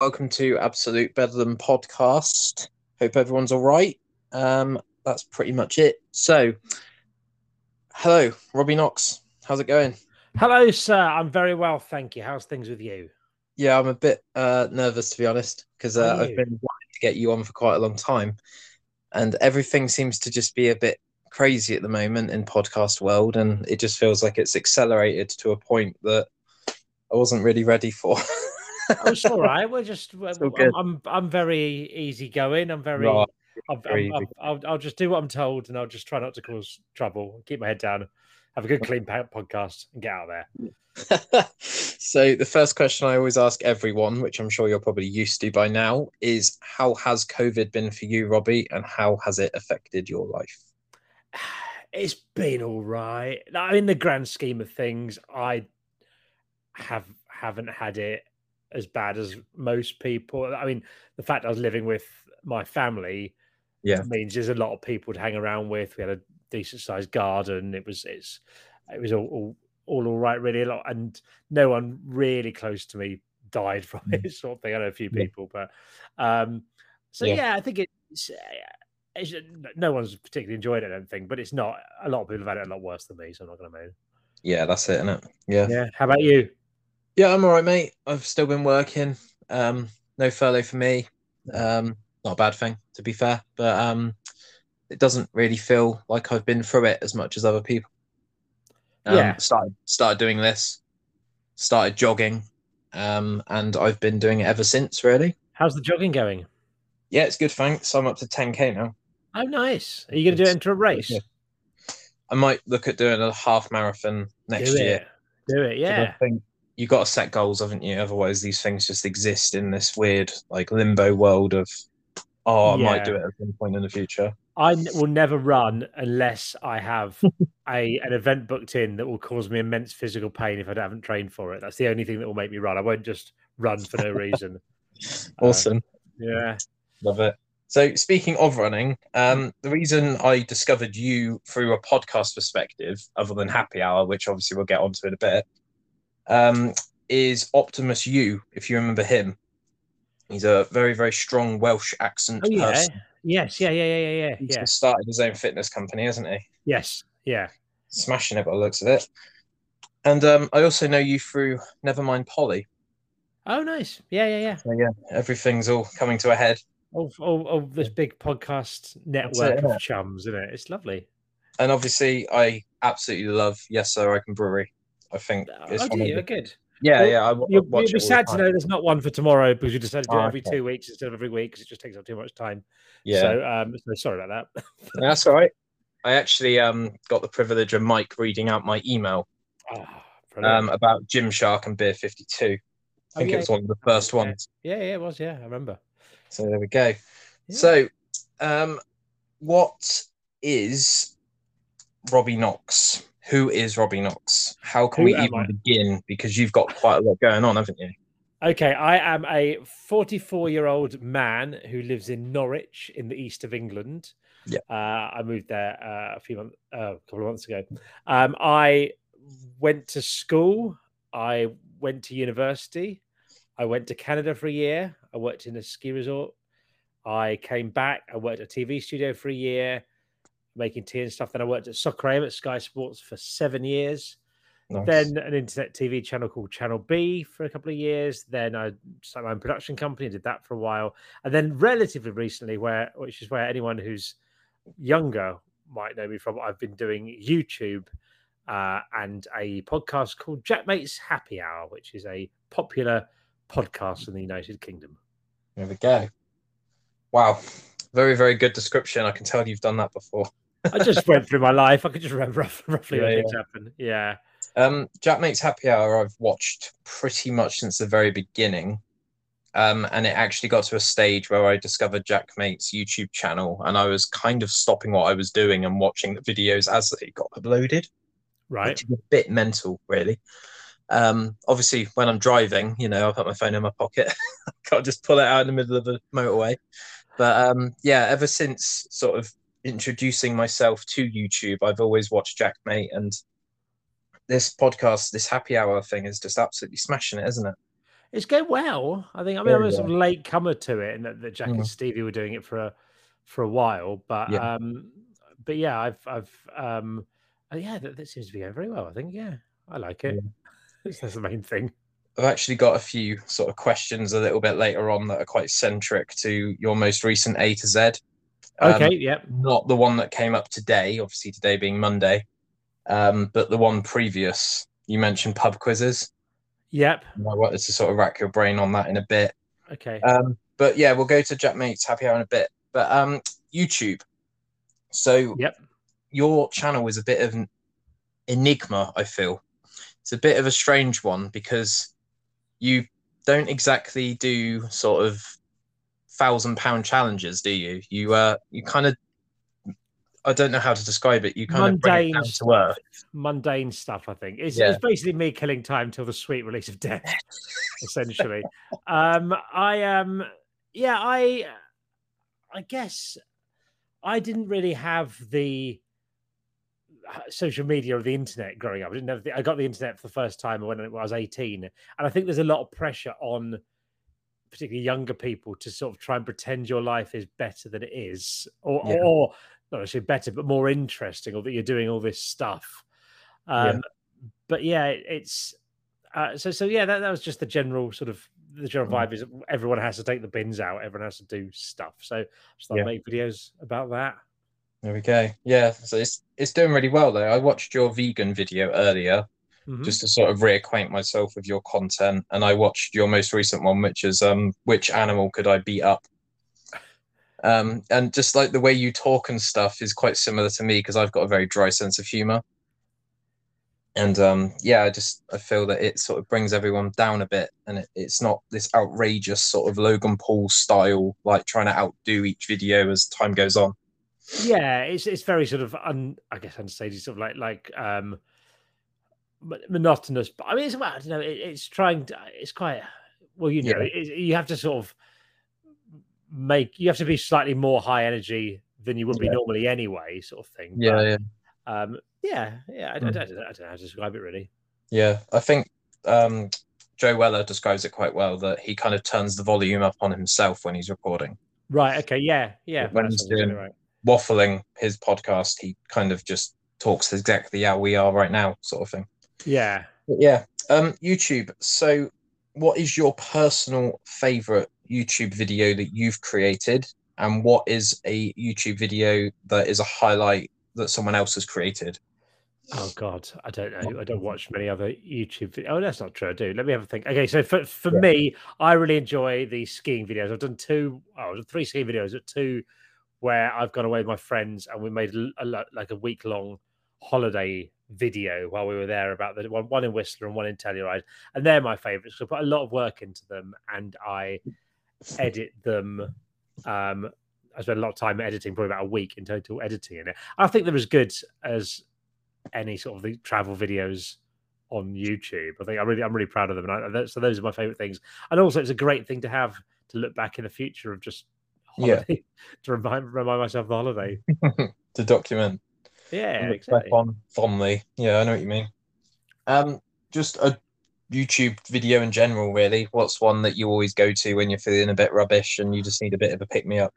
welcome to Absolute Bedlam podcast. Hope everyone's all right. Um, that's pretty much it. So, hello, Robbie Knox. How's it going? Hello, sir. I'm very well, thank you. How's things with you? Yeah, I'm a bit uh, nervous to be honest because uh, I've been wanting to get you on for quite a long time, and everything seems to just be a bit crazy at the moment in podcast world, and it just feels like it's accelerated to a point that I wasn't really ready for. Oh, it's all right. We're just. we're- all good. I'm, I'm. I'm very easygoing. I'm very. Right, I'm, very I'm, I'll, I'll just do what I'm told, and I'll just try not to cause trouble. Keep my head down. Have a good clean podcast, and get out of there. so the first question I always ask everyone, which I'm sure you're probably used to by now, is how has COVID been for you, Robbie, and how has it affected your life? It's been all right. In the grand scheme of things, I have haven't had it as bad as most people. I mean, the fact I was living with my family Yeah. means there's a lot of people to hang around with. We had a decent sized garden. It was it's it was all, all all all right, really. A lot and no one really close to me died from it, sort of thing. I know a few Mm. Yeah. people, but um so Yeah. yeah, I think it's, it's no one's particularly enjoyed it, I don't think, but it's not a lot of people have had it a lot worse than me, so I'm not gonna moan. Yeah, that's it, isn't it? Yeah. Yeah. How about you? Yeah, I'm all right, mate. I've still been working. Um, no furlough for me. Um, not a bad thing, to be fair, but um, it doesn't really feel like I've been through it as much as other people. Um, Yeah. Started started doing this, started jogging, um, and I've been doing it ever since. Really. How's the jogging going? Yeah, it's good. Thanks. I'm up to 10k now. Oh nice. Are you gonna do it into a race? yeah. I might look at doing a half marathon next do year. Do it, I yeah. think you got to set goals, haven't you? Otherwise, these things just exist in this weird, like limbo world of, oh, I might do it at some point in the future. I will never run unless I have a an event booked in that will cause me immense physical pain if I haven't trained for it. That's the only thing that will make me run. I won't just run for no reason. Uh, Awesome, yeah. love it. So, speaking of running, um, the reason I discovered you through a podcast perspective, other than Happy Hour, which obviously we'll get onto in a bit, um, is Optimus U. If you remember him, he's a very, very strong Welsh accent Oh yeah. person. Yes. Yeah. Yeah. Yeah. Yeah. Yeah. He's yeah. started his own fitness company, hasn't he? Yes. Yeah. smashing it by the looks of it. And um, I also know you through Nevermind Polly. Oh, nice. Yeah. Yeah. Yeah. So yeah, everything's all coming to a head. Oh, oh, oh this big podcast network isn't of chums, isn't it? It's lovely. And obviously, I absolutely love Yes Sir I Can Brewery. I think it's Oh, one do of you? the- Good. yeah, Well, yeah. I w- You'll, watch you'll be it all sad to know there's not one for tomorrow because we decided to do it Oh, every okay. two weeks instead of every week because it just takes up too much time. Yeah, So, um, so sorry about that. Yeah, that's all right. I actually um got the privilege of Mike reading out my email Ah, brilliant. um about Gymshark and Beer Fifty Two. I Oh, think yeah, it was one of the first yeah. ones. Yeah, yeah, it was. Yeah, I remember. So there we go. Yeah. So, um, what is Robbie Knox? Who is Robbie Knox? How can Who we even I? begin? Because you've got quite a lot going on, haven't you? Okay, I am a 44 year old man who lives in Norwich in the east of England. Yeah. Uh, I moved there uh, a few months, uh, a couple of months ago. Um, I went to school. I went to university. I went to Canada for a year. I worked in a ski resort. I came back. I worked at a TV studio for a year, making tea and stuff. Then I worked at Soccer AM at Sky Sports for seven years. Nice. Then an internet TV channel called Channel B for a couple of years. Then I started my own production company and did that for a while. And then relatively recently, where which is where anyone who's younger might know me from, I've been doing YouTube uh, and a podcast called Jack Maate's Happy Hour, which is a popular podcast in the United Kingdom. there we go. Wow, very very good description. I can tell you've done that before. I just went through my life. I could just remember roughly Yeah, when yeah. things happen. Yeah. Um, Jack Maate's Happy Hour. I've watched pretty much since the very beginning. Um, and it actually got to a stage where I discovered Jack Maate's YouTube channel, and I was kind of stopping what I was doing and watching the videos as they got uploaded. Right. which is a bit mental, really. Um, obviously, when I'm driving, you know, I put my phone in my pocket. I can't just pull it out in the middle of the motorway. But um, yeah, ever since sort of introducing myself to YouTube, I've always watched Jack Maate, and this podcast, this happy hour thing, is just absolutely smashing it, isn't it? It's going well. I think. I mean, I'm a sort of late comer to it, and that, that Jack Mm. and Stevie were doing it for a for a while. But Yeah. um, but yeah, I've I've um, uh, yeah, that, that seems to be going very well. I think. Yeah, I like it. That's the main thing. I've actually got a few sort of questions a little bit later on that are quite centric to your most recent A to Z. Um, Okay. yep. not the one that came up today, obviously today being Monday, um, but the one previous. You mentioned pub quizzes. Yep. I wanted to sort of rack your brain on that in a bit. Okay. Um, but yeah, we'll go to Jack Maate's Happy Hour in a bit. But um, YouTube. So Yep. your channel is a bit of an enigma, I feel. It's a bit of a strange one because you don't exactly do sort of thousand pound challenges, do you? You uh you kind of I don't know how to describe it. You kind of bring Mundane to stuff. earth. Mundane stuff. I think it's, Yeah. it's basically me killing time till the sweet release of death, essentially. um, I um, yeah, I I guess I didn't really have the uh, social media or the internet growing up. I didn't have the, I got the internet for the first time when I was 18. And I think there's a lot of pressure on particularly younger people to sort of try and pretend your life is better than it is, or, Yeah. or not actually better, but more interesting, or that you're doing all this stuff. Yeah. Um, But yeah, it- it's uh, so so. Yeah, that, that was just the general sort of the general Mm. vibe is everyone has to take the bins out, everyone has to do stuff. So just Yeah. Make videos about that. There we go. Yeah, so it's it's doing really well though. I watched your vegan video earlier Mhm. just to sort of reacquaint myself with your content, and I watched your most recent one, which is um, which animal could I beat up? Um, and just like the way you talk and stuff is quite similar to me because I've got a very dry sense of humor. And um, yeah, I just I feel that it sort of brings everyone down a bit, and it, it's not this outrageous sort of Logan Paul style, like trying to outdo each video as time goes on. yeah it's it's very sort of un i guess understated sort of like like um monotonous but i mean it's i don't know it, it's trying to it's quite well you know Yeah. it, you have to sort of make you have to be slightly more high energy than you would be Yeah. normally anyway sort of thing Yeah, but, yeah. um yeah yeah I, I Mm. don't, I don't know how to describe it really Yeah, I think um, Joe Weller describes it quite well that he kind of turns the volume up on himself when he's recording. right okay yeah yeah When he's doing- right Waffling his podcast, he kind of just talks exactly how we are right now, sort of thing. Yeah But yeah, um, YouTube. So, what is your personal favorite YouTube video that you've created, and what is a YouTube video that is a highlight that someone else has created? Oh God, I don't know. I don't watch many other YouTube. Videos. Oh, that's not true. I do. Let me have a think. Okay, so for for Yeah. me, I really enjoy the skiing videos. I've done two, oh, three skiing videos, at two where I've gone away with my friends and we made a, a like a week long holiday video while we were there about the one, one in Whistler and one in Telluride, and they're my favorites. So I put a lot of work into them, and I edit them. Um, I spent a lot of time editing, probably about a week in total editing in it. I think they're as good as any sort of the travel videos on YouTube. I think I'm really, I'm really proud of them. And I, so those are my favorite things. And also, it's a great thing to have to look back in the future of just Yeah. to remind remind myself of the holiday. to document. Yeah, exactly. on fondly. Yeah, I know what you mean. Um, just a YouTube video in general, really. What's one that you always go to when you're feeling a bit rubbish and you just need a bit of a pick me up?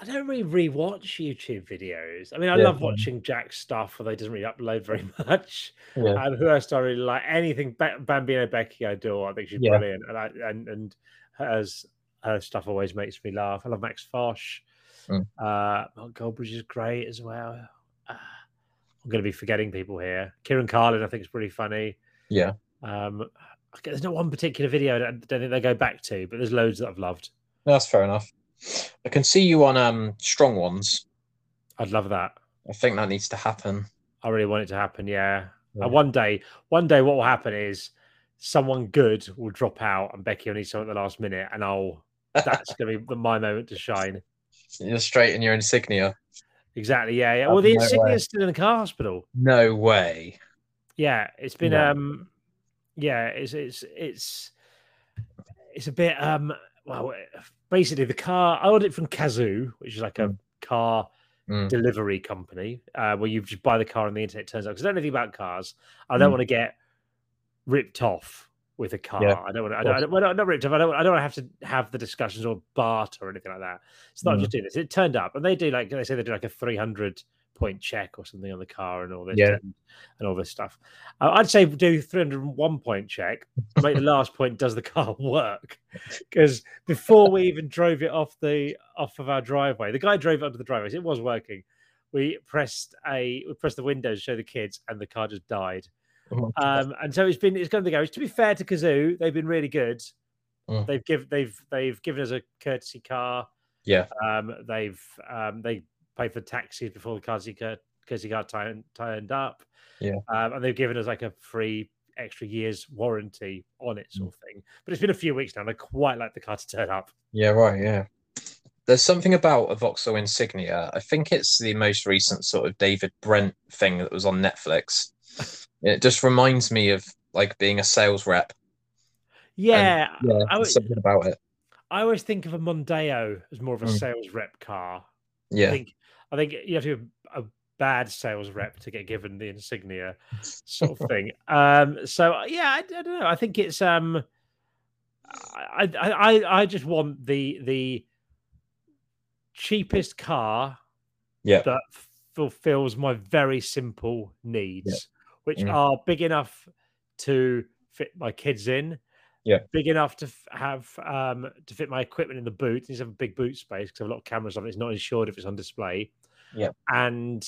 I don't really rewatch YouTube videos. I mean, I Yeah, love watching Jack's stuff, although he doesn't really upload very much. Yeah, Um, who else do I really like? Anything Ba- Bambino Becky, I do. I think she's Yeah. brilliant, and I, and and hers her stuff always makes me laugh. I love Max Fosh. Mm. Uh, Mark Goldbridge is great as well. I'm going to be forgetting people here. Kieran Carlin, I think, is pretty funny. yeah. Um, there's not one particular video I don't, think they go back to, but there's loads that I've loved. That's fair enough. I can see you on um Strong Ones. I'd love that. I think that needs to happen. I really want it to happen. Yeah. Yeah. And one day, one day, what will happen is someone good will drop out, and Becky will need someone at the last minute, and I'll. That's going to be my moment to shine. You're straight in your insignia. Exactly. Yeah. Yeah. Well, the no insignia is still in the car hospital. No way. Yeah. It's been. No. Um. Yeah. It's. It's. It's. It's a bit. Um. Well, basically, the car. I ordered it from Cazoo, which is like a car Mm. delivery company uh, where you just buy the car on the internet. Turns out because I don't know anything about cars. I don't Mm. want to get ripped off with a car. Yeah, I don't want to. I don't, I don't, well, not ripped off. I don't. I don't have to have the discussions or barter or anything like that. It's not Mm. just do this. It turned up, and they do like they say they do like a three hundred point check or something on the car and all this Yeah. and, and all this stuff. Uh, I'd say do three hundred and one point check. Make the last point. Does the car work? Because before we even drove it off the off of our driveway, the guy drove it onto the driveway. so It was working. We pressed a we pressed the windows to show the kids, and the car just died. Oh. Um, and so it's been it's going to go. To be fair to Cazoo, they've been really good. Mm. They've give they've they've given us a courtesy car. yeah, Um, they've um, they paid for taxis before the courtesy car courtesy car turned turned up. Yeah. Um, and they've given us like a free extra year's warranty on it, Mm. sort of thing. But it's been a few weeks now, and I quite like the car to turn up. yeah, right, yeah. There's something about a Vauxhall Insignia. I think it's the most recent sort of David Brent thing that was on Netflix. It just reminds me of like being a sales rep. Yeah, Yeah, I, something about it. I always think of a Mondeo as more of a Mm. sales rep car. I Yeah, think I think you have to be a, a bad sales rep to get given the insignia sort of thing. Um, so yeah, I, I don't know. I think it's um, I, I I I just want the the cheapest car yeah, that fulfills my very simple needs, which Mm. are big enough to fit my kids in. Yeah. Big enough to f- have um to fit my equipment in the boot. To have a big boot space because I have a lot of cameras on it. It's not insured if it's on display. Yeah. And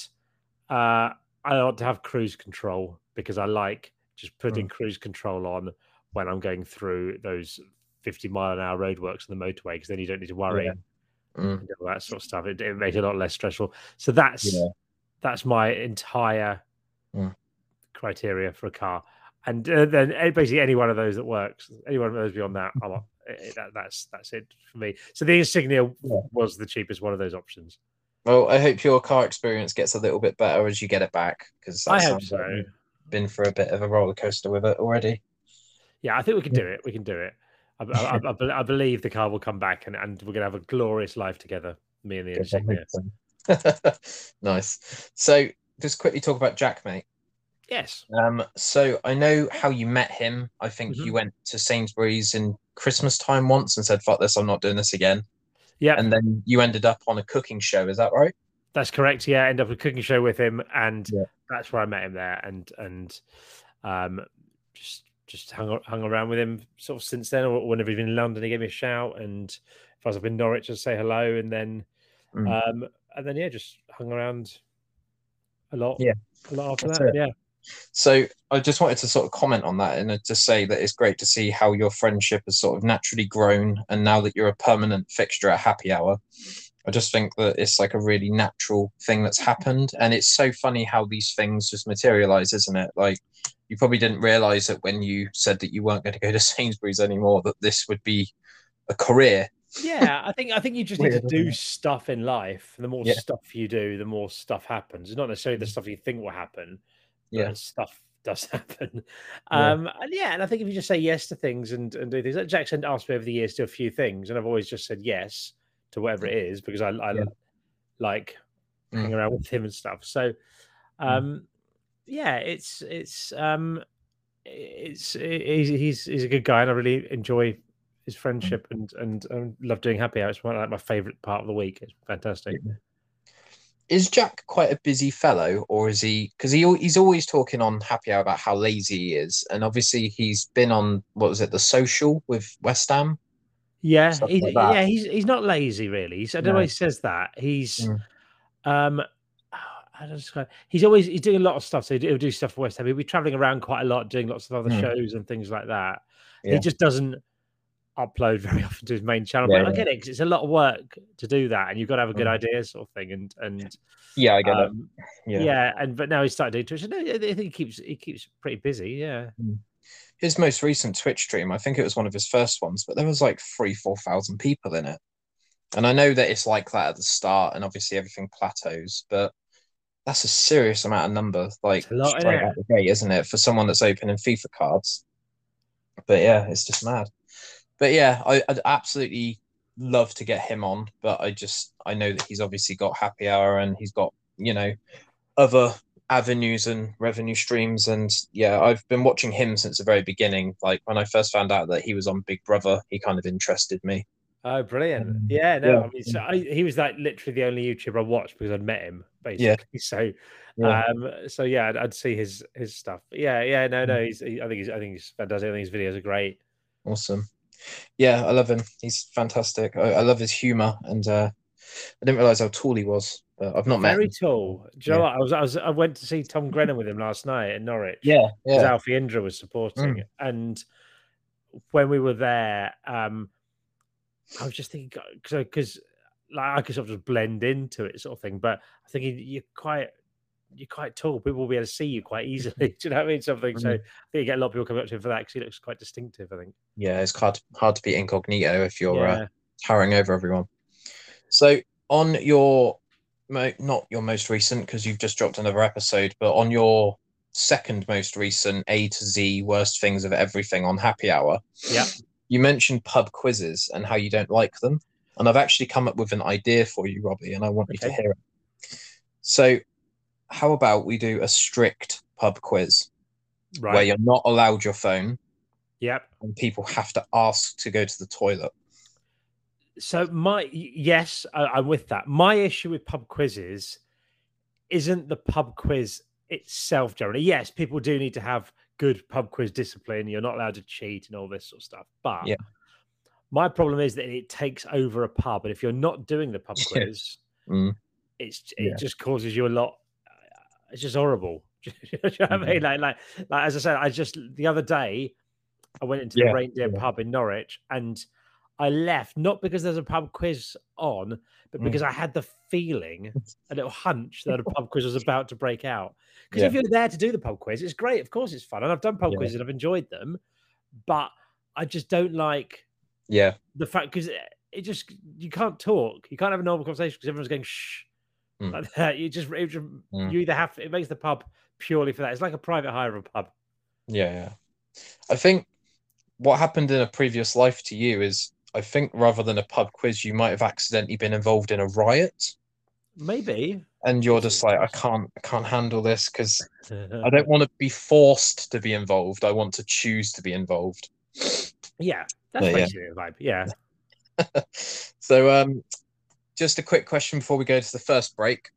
uh I want to have cruise control because I like just putting Mm. cruise control on when I'm going through those 50 mile an hour roadworks on the motorway because then you don't need to worry Yeah. Mm, and all that sort of stuff. It, it makes it a lot less stressful. So that's Yeah. that's my entire Mm. Criteria for a car. And uh, then uh, basically any one of those that works, any one of those beyond that, I'm, not- eh, eh, that that's that's it for me. So the Insignia was the cheapest one of those options. Well, I hope your car experience gets a little bit better as you get it back because I hope so. been for a bit of a roller coaster with it already. Yeah, I think we can do it. We can do it. I, I, I, I believe the car will come back and, and we're going to have a glorious life together, me and the Insignia. nice. So, just quickly talk about Jack, mate. Yes. Um, so I know how you met him. I think Mhm. you went to Sainsbury's in Christmas time once and said, "Fuck this, I'm not doing this again." Yeah, And then you ended up on a cooking show. Is that right? That's correct. Yeah, I ended up on a cooking show with him, and Yeah. that's where I met him there, and and um, just just hung hung around with him sort of since then. Or whenever he's been in London, he gave me a shout, and if I was up in Norwich, I'd say hello, and then Mm. um, and then yeah, just hung around a lot. Yeah. a lot after That's that. it. Yeah, So I just wanted to sort of comment on that and uh, just say that it's great to see how your friendship has sort of naturally grown, and now that you're a permanent fixture at Happy Hour. I just think that it's like a really natural thing that's happened, and it's so funny how these things just materialize, isn't it? Like you probably didn't realize that when you said that you weren't going to go to Sainsbury's anymore, that this would be a career. yeah. I think I think you just need Weird, to do stuff in life. The more Yeah. stuff you do, the more stuff happens. It's not necessarily the mm. stuff you think will happen. Yeah. stuff does happen. Yeah. Um, and yeah, and I think if you just say yes to things and, and do things, like Jackson asked me over the years to do a few things, and I've always just said yes to whatever it is because I, I Yeah. like Mm. hanging around with him and stuff. So, um, yeah, it's it's um, it's he's he's he's a good guy, and I really enjoy his friendship and and, love doing happy hour. It's one like my favorite part of the week. It's fantastic. Is Jack quite a busy fellow, or is he? Because he he's always talking on Happy Hour about how lazy he is, and obviously he's been on what was it, the Social with West Ham. Yeah, he, like yeah, he's he's not lazy really. I don't know why he says that. He's Mm. um I don't describe. He's always he's doing a lot of stuff. So he'll do stuff for West Ham. He'll be traveling around quite a lot, doing lots of other Mm. shows and things like that. Yeah. He just doesn't upload very often to his main channel. Yeah, but I yeah. get it it's a lot of work to do that, and you've got to have a good Mm. idea, sort of thing. And and Yeah, I get um, it. yeah. and but now he's started doing Twitch. and I think he keeps he keeps pretty busy. Yeah, His most recent Twitch stream, I think it was one of his first ones, but there was like three, four thousand people in it. And I know that it's like that at the start, and obviously everything plateaus, but that's a serious amount of number, like a lot, straight out the gate, isn't it, for someone that's opening FIFA cards? But yeah, it's just mad. But yeah, I, I'd absolutely love to get him on, but I just I know that he's obviously got happy hour and he's got you know other avenues and revenue streams. And yeah, I've been watching him since the very beginning. Like when I first found out that he was on Big Brother, he kind of interested me. Oh, brilliant! Um, yeah, no, yeah. I mean, so I, he was like literally the only YouTuber I watched because I'd met him, basically. Yeah. So, Yeah. um, so yeah, I'd, I'd see his his stuff. Yeah, yeah, no, Mm. no, he's. He, I think he's. I think he's fantastic. I think his videos are great. Awesome. Yeah, I love him. He's fantastic. I, I love his humor, and uh, I didn't realize how tall he was. I've not met Very tall. Do you know Yeah. I was, I was. I went to see Tom Grennan with him last night in Norwich. Yeah, because yeah, Alfie Indra was supporting, Mm. and when we were there, um, I was just thinking because like I could sort of just blend into it, sort of thing. But I think you- you're quite you're quite tall. People will be able to see you quite easily. Do you know what I mean? Something. So I Mm. think you get a lot of people coming up to him for that because he looks quite distinctive. I think. yeah. It's hard hard to be incognito if you're uh, towering over everyone. So on your mo- not your most recent because you've just dropped another episode, but on your second most recent A to Z worst things of everything on Happy Hour, Yeah. you mentioned pub quizzes and how you don't like them, and I've actually come up with an idea for you, Robbie, and I want you to hear it. So, how about we do a strict pub quiz where you're not allowed your phone Yep. and people have to ask to go to the toilet? So my yes, I, I'm with that. My issue with pub quizzes isn't the pub quiz itself. Generally, yes, people do need to have good pub quiz discipline. You're not allowed to cheat and all this sort of stuff. But Yeah. my problem is that it takes over a pub, and if you're not doing the pub quiz, Mm. it's it Yeah. just causes you a lot. It's just horrible. You know what I mean? Like, like, like as I said, I just the other day I went into Yeah, the Reindeer yeah. pub in Norwich and I left not because there's a pub quiz on, but Mm. because I had the feeling, a little hunch that a pub quiz was about to break out. Because if you're there to do the pub quiz, it's great. Of course, it's fun, and I've done pub Yeah. quizzes and I've enjoyed them, but I just don't like Yeah, the fact because it, it just you can't talk, you can't have a normal conversation because everyone's going shh Mm. like that. You just, it just Mm. you either have it makes the pub purely for that. It's like a private hire of a pub. yeah, yeah. I think what happened in a previous life to you is I think rather than a pub quiz, you might have accidentally been involved in a riot, Maybe and you're just like, I can't, I can't handle this because I don't want to be forced to be involved. I want to choose to be involved. Yeah, that's Yeah, yeah. basically the vibe. Yeah. so, um, just a quick question before we go to the first break.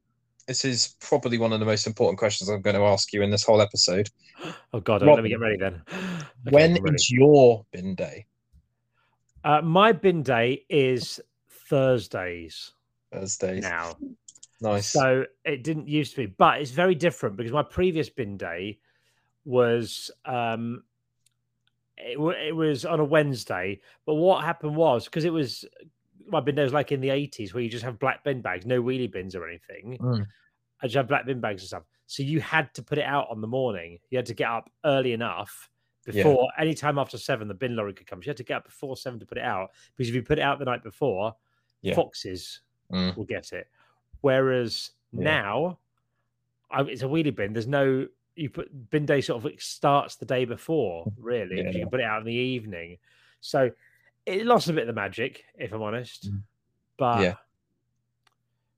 This is probably one of the most important questions I'm going to ask you in this whole episode. Oh god, let me get ready then. Okay, when ready. is your bin day? uh, my bin day is Thursdays Thursdays. now. Nice. So it didn't used to be, but it's very different because my previous bin day was um it, wa- it was on a Wednesday. But what happened was because it was my bin was like in the 80s where you just have black bin bags, no wheelie bins or anything. Mm. I just have black bin bags and stuff. So you had to put it out on the morning. You had to get up early enough Yeah. before any time after seven, the bin lorry could come. So you had to get up before seven to put it out because if you put it out the night before, Yeah. foxes Mm. will get it. Whereas Yeah. now, I, it's a wheelie bin. There's no you put bin day sort of starts the day before, really, Yeah. you can put it out in the evening. So it lost a bit of the magic, if I'm honest. Mm. But Yeah.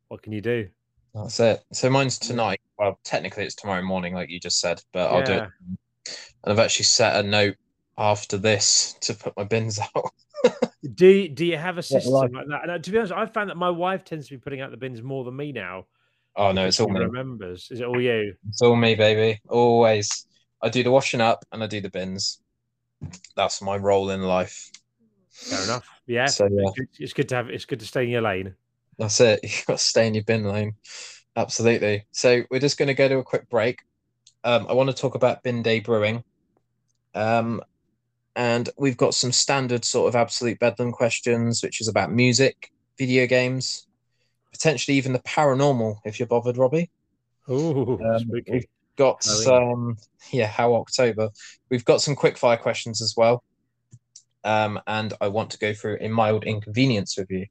what can you do? That's it. So mine's tonight. Well, technically it's tomorrow morning, like you just said, but I'll do it. And I've actually set a note after this to put my bins out. Do you, do you have a system life? like that? And uh, to be honest, I've found that my wife tends to be putting out the bins more than me now. Oh no, it's all she me. remembers. Is it all you? It's all me, baby. Always. I do the washing up and I do the bins. That's my role in life. Fair enough. Yeah. So yeah, It's good- to have. It's good to stay in your lane. that's it. You've got to stay in your bin lane. Absolutely. So we're just going to go to a quick break. Um, I want to talk about bin day brewing. Um, and we've got some standard sort of absolute bedlam questions, which is about music, video games, potentially even the paranormal, if you're bothered, Robbie. Oh, Um, we've got some, yeah, how October. We've got some quick fire questions as well. Um, and I want to go through a mild inconvenience with you.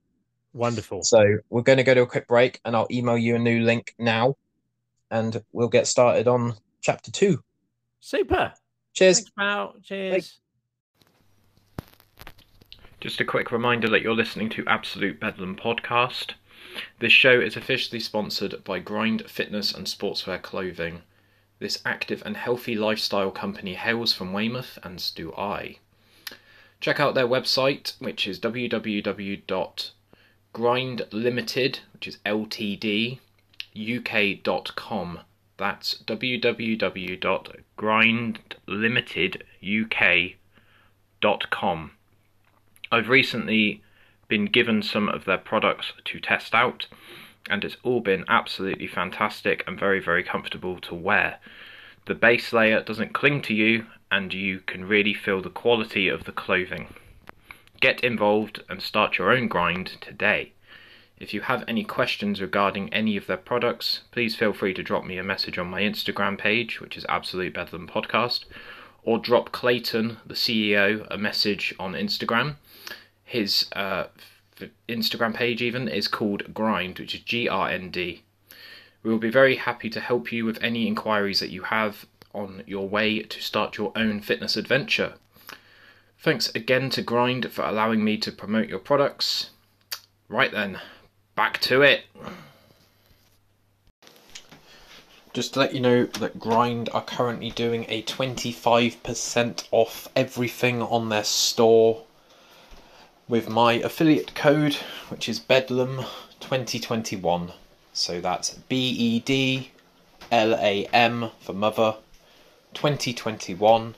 Wonderful. So we're going to go to a quick break, and I'll email you a new link now, and we'll get started on chapter two. Super. Cheers. Thanks, pal. Cheers. Just a quick reminder that you're listening to Absolute Bedlam podcast. This show is officially sponsored by Grind Fitness and Sportswear Clothing. This active and healthy lifestyle company hails from Weymouth, and do I. Check out their website, which is www.grindlimited, which is. That's www.grindlimiteduk.com. I've recently been given some of their products to test out, and it's all been absolutely fantastic and very, very comfortable to wear. The base layer doesn't cling to you, and you can really feel the quality of the clothing. Get involved and start your own grind today. If you have any questions regarding any of their products, please feel free to drop me a message on my Instagram page, which is Absolute Bedlam Podcast, or drop Clayton, the CEO, a message on Instagram. His uh, Instagram page, even, is called Grind, which is G R N D. We will be very happy to help you with any inquiries that you have on your way to start your own fitness adventure. Thanks again to Grind for allowing me to promote your products. Right then, back to it. Just to let you know that Grind are currently doing a 25% off everything on their store with my affiliate code, which is Bedlam 2021. So that's B E D L A M for mother 2021,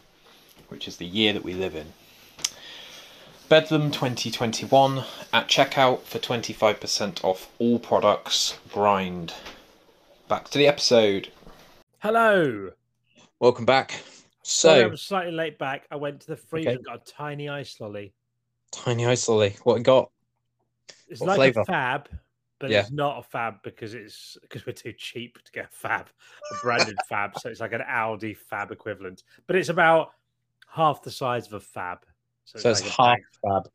which is the year that we live in. Bedlam 2021 at checkout for 25% off all products. Grind. Back to the episode. Hello. Welcome back. Sorry, I So, was slightly late back. I went to the freezer Okay. and got a tiny ice lolly. tiny ice lolly. What you got? It's What like flavour? a fab, but Yeah. it's not a fab because it's because we're too cheap to get a fab, a branded fab. So it's like an Aldi fab equivalent, but it's about half the size of a fab. So it's like half bag, fab.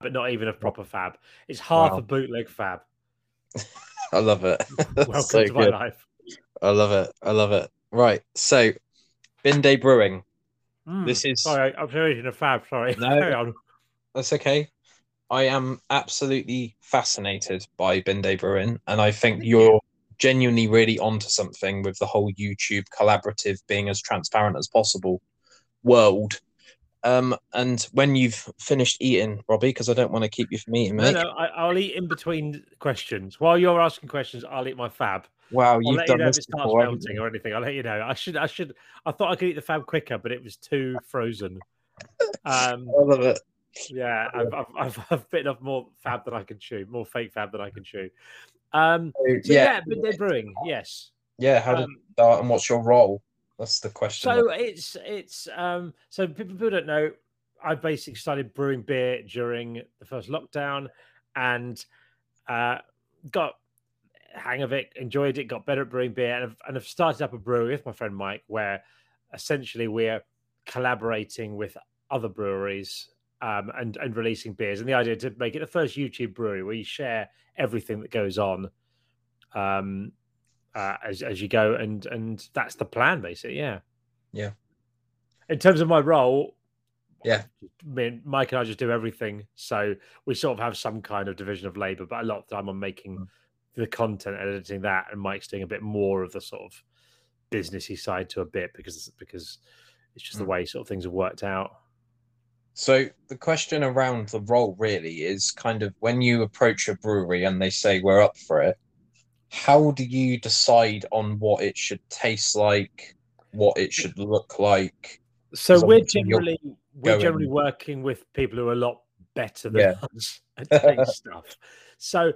but not even a proper fab. It's half Wow. a bootleg fab. I love it. Welcome so to my life. I love it. I love it. Right. So, Bin Day Brewing. Mm, This is Sorry, I'm finishing a fab. Sorry. No. That's okay. I am absolutely fascinated by Bin Day Brewing, and I think you're genuinely really onto something with the whole YouTube collaborative being as transparent as possible world. Um, and when you've finished eating, Robbie, because I don't want to keep you from eating, No, mate. no, I, I'll eat in between questions. While you're asking questions, I'll eat my fab. Wow, I'll you've let you done know if this it starts before. melting or anything. I'll let you know. I should, I should, I thought I could eat the fab quicker, but it was too frozen. Um, I love it. Yeah, I've, I've, I've, I've bitten off more fab than I can chew, more fake fab than I can chew. Um, So, so yeah, yeah, Bin Day Brewing, yes. yeah. How did Um, start, and what's your role? That's the question. So it's it's um so people, people don't know. I basically started brewing beer during the first lockdown, and uh, got hang of it, enjoyed it, got better at brewing beer, and I've, and I've started up a brewery with my friend Mike, where essentially we're collaborating with other breweries um, and and releasing beers. And the idea to make it the first YouTube brewery where you share everything that goes on. Um, uh, as as you go, and and that's the plan, basically. Yeah. Yeah. In terms of my role, Yeah. me and Mike and I just do everything. So we sort of have some kind of division of labor, but a lot of the time I'm making Mm. the content, editing that, and Mike's doing a bit more of the sort of businessy side to a bit because because it's just the Mm. way sort of things have worked out. So the question around the role really is kind of when you approach a brewery and they say we're up for it, how do you decide on what it should taste like, what it should look like? So we're generally we're generally working with people who are a lot better than Yeah. us at taste stuff. So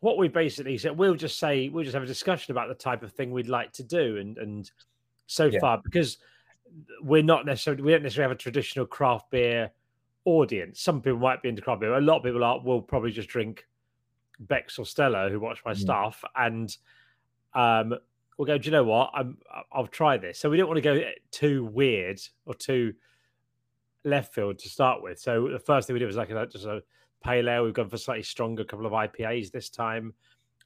what we basically said, we'll just say we'll just have a discussion about the type of thing we'd like to do, and and so Yeah. far because we're not necessarily we don't necessarily have a traditional craft beer audience. Some people might be into craft beer. A lot of people are will probably just drink Becks or Stella who watch my Mm. stuff and um we'll go, do you know what? I'm I'll try this. So we don't want to go too weird or too left field to start with. So the first thing we did was like a, just a pale ale. We've gone for slightly stronger couple of IPAs this time.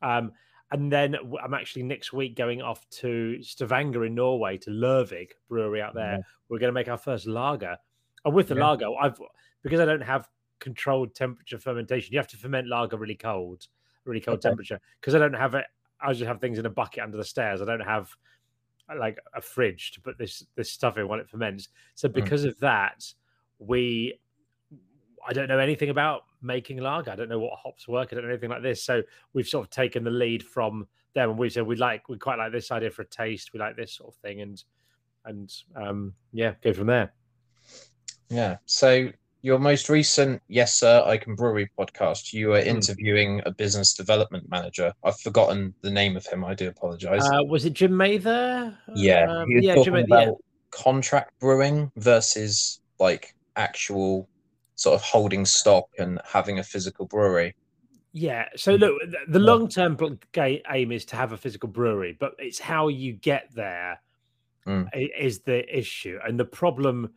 Um, and then I'm actually next week going off to Stavanger in Norway to Lervig brewery out there. Yeah. We're going to make our first lager. And with the Yeah. lager, I've because I don't have controlled temperature fermentation, you have to ferment lager really cold, really cold Okay. temperature. Because I don't have it, I just have things in a bucket under the stairs. I don't have like a fridge to put this this stuff in while it ferments. So Mm. because of that, we I don't know anything about making lager. I don't know what hops work. I don't know anything like this. So we've sort of taken the lead from them, and we said we like we quite like this idea for a taste. We like this sort of thing, and and um, yeah, go from there. Yeah. So your most recent Yes Sir I Can Brewery podcast, you were Hmm. interviewing a business development manager. I've forgotten the name of him. I do apologize. Uh, was it Jim Mather? yeah. Um, yeah, talking Jim Mather. about Yeah. contract brewing versus like actual sort of holding stock and having a physical brewery. Yeah. So look, the long term aim is to have a physical brewery, but it's how you get there Mm. is the issue. And the problem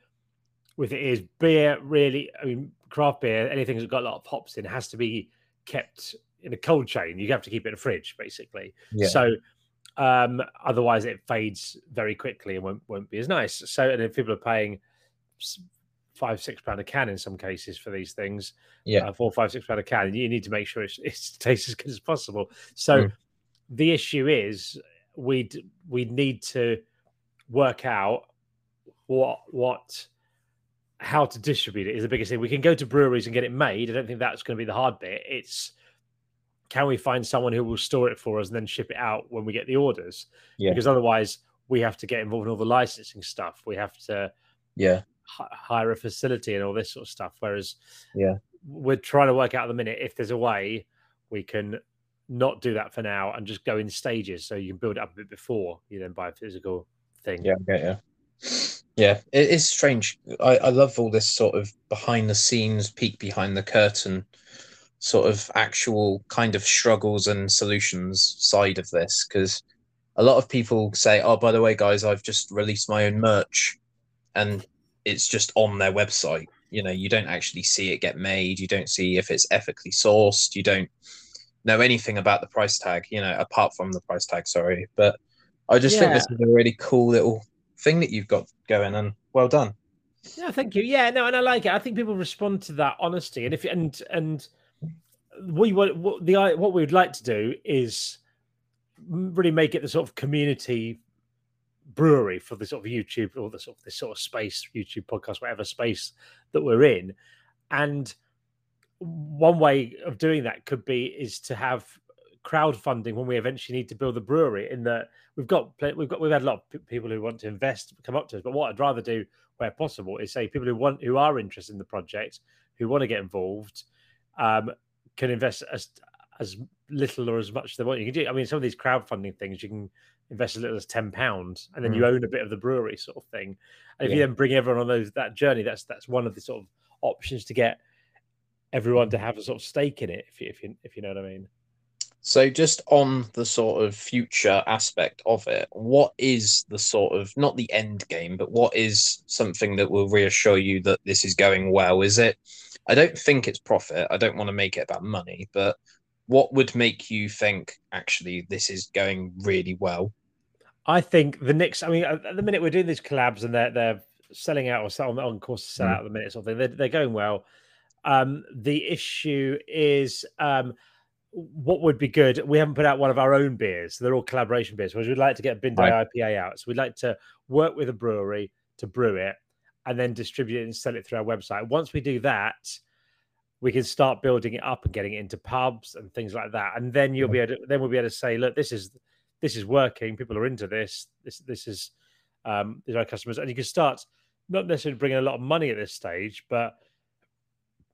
with it is beer really, I mean, craft beer, anything that's got a lot of hops in has to be kept in a cold chain. You have to keep it in a fridge, basically. Yeah. So um, otherwise it fades very quickly and won't, won't be as nice. So, and if people are paying five, six pound a can in some cases for these things, Yeah. uh, four, five, six pound a can. You need to make sure it's, it's tastes as good as possible. So Mm. the issue is we'd we need to work out what what how to distribute it is the biggest thing. We can go to breweries and get it made. I don't think that's going to be the hard bit. It's can we find someone who will store it for us and then ship it out when we get the orders? Yeah. Because otherwise we have to get involved in all the licensing stuff. We have to Yeah. hi- hire a facility and all this sort of stuff. Whereas, Yeah. we're trying to work out at the minute if there's a way we can not do that for now and just go in stages, so you can build it up a bit before you then buy a physical thing. Yeah, you. Yeah, it is strange. I, I love all this sort of behind the scenes, peek behind the curtain, sort of actual kind of struggles and solutions side of this. Because a lot of people say, oh, by the way, guys, I've just released my own merch. And it's just on their website. You know, you don't actually see it get made. You don't see if it's ethically sourced. You don't know anything about the price tag, you know, apart from the price tag, sorry. But I just think this is a really cool little thing that you've got going and well done. Yeah, thank you. Yeah, no, and I like it. I think people respond to that honesty, and if and and we what the what we would like to do is really make it the sort of community brewery for the sort of YouTube or the sort of this sort of space, YouTube podcast, whatever space that we're in. And one way of doing that could be is to have crowdfunding when we eventually need to build the brewery. In that we've got we've got we've had a lot of people who want to invest come up to us, but what I'd rather do where possible is say people who want who are interested in the project, who want to get involved, um, can invest as as little or as much as they want. You can do. I mean, some of these crowdfunding things you can invest as little as ten pounds, and then you own a bit of the brewery, sort of thing. And if you then bring everyone on those that journey, that's that's one of the sort of options to get everyone to have a sort of stake in it. If you if you if you know what I mean. So, just on the sort of future aspect of it, what is the sort of not the end game, but what is something that will reassure you that this is going well? Is it? I don't think it's profit. I don't want to make it about money, but what would make you think actually this is going really well? I think the Knicks. I mean, at the minute we're doing these collabs and they're they're selling out or sell, on, on course to sell Mm. out at the minute. Sort of thing. They're, they're going well. Um, the issue is um, what would be good. We haven't put out one of our own beers. They're all collaboration beers. Whereas we'd like to get a Bin Day Right. IPA out. So we'd like to work with a brewery to brew it and then distribute it and sell it through our website. Once we do that, we can start building it up and getting it into pubs and things like that. And then you'll be able to, then we'll be able to say, look, this is this is working. People are into this. This this is um, these are our customers, and you can start not necessarily bringing a lot of money at this stage, but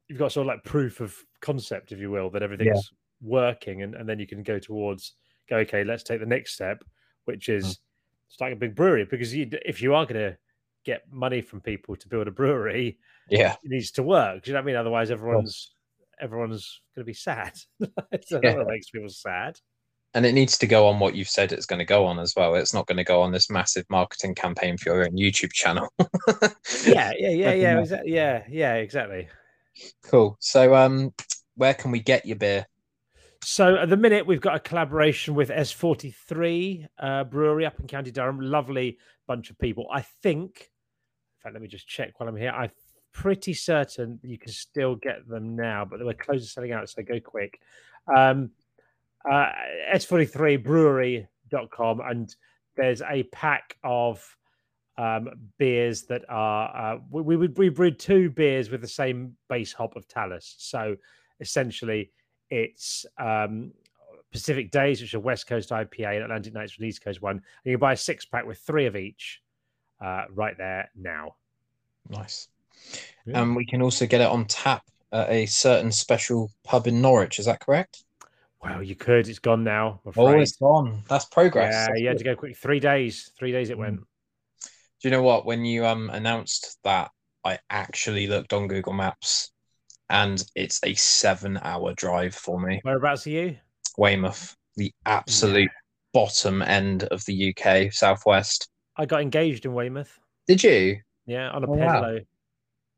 you've got sort of like proof of concept, if you will, that everything's working, and, and then you can go towards go. Okay, let's take the next step, which is starting a big brewery. Because you, if you are going to get money from people to build a brewery, Yeah, it needs to work. Do you know what I mean? Otherwise, everyone's everyone's going to be sad. so Yeah. that makes people sad. and it needs to go on what you've said it's going to go on as well. It's not going to go on this massive marketing campaign for your own YouTube channel. Yeah, yeah, yeah, yeah. Yeah, yeah, exactly. Cool. So, um, where can we get your beer? So at the minute, we've got a collaboration with S43 uh, Brewery up in County Durham. Lovely bunch of people. I think, in fact, let me just check while I'm here. I'm pretty certain you can still get them now, but they were close to selling out, so go quick. Um, uh, S43brewery.com, and there's a pack of um, beers that are uh, we, we we brewed two beers with the same base hop of Talus. So essentially, it's um, Pacific Days, which are West Coast IPA, and Atlantic Nights, which East Coast one. And you can buy a six pack with three of each uh, right there now. Nice. Yeah. And we can also get it on tap at a certain special pub in Norwich. Is that correct? Well, you could. It's gone now. Oh, it's gone. That's progress. yeah, That's you had to go quick. Three days. Three days it Mm. went. Do you know what? When you um announced that, I actually looked on Google Maps, and it's a seven-hour drive for me. Whereabouts are you? Weymouth, the absolute bottom end of the UK, southwest. I got engaged in Weymouth. Did you Yeah, on a Oh, wow. pedalo.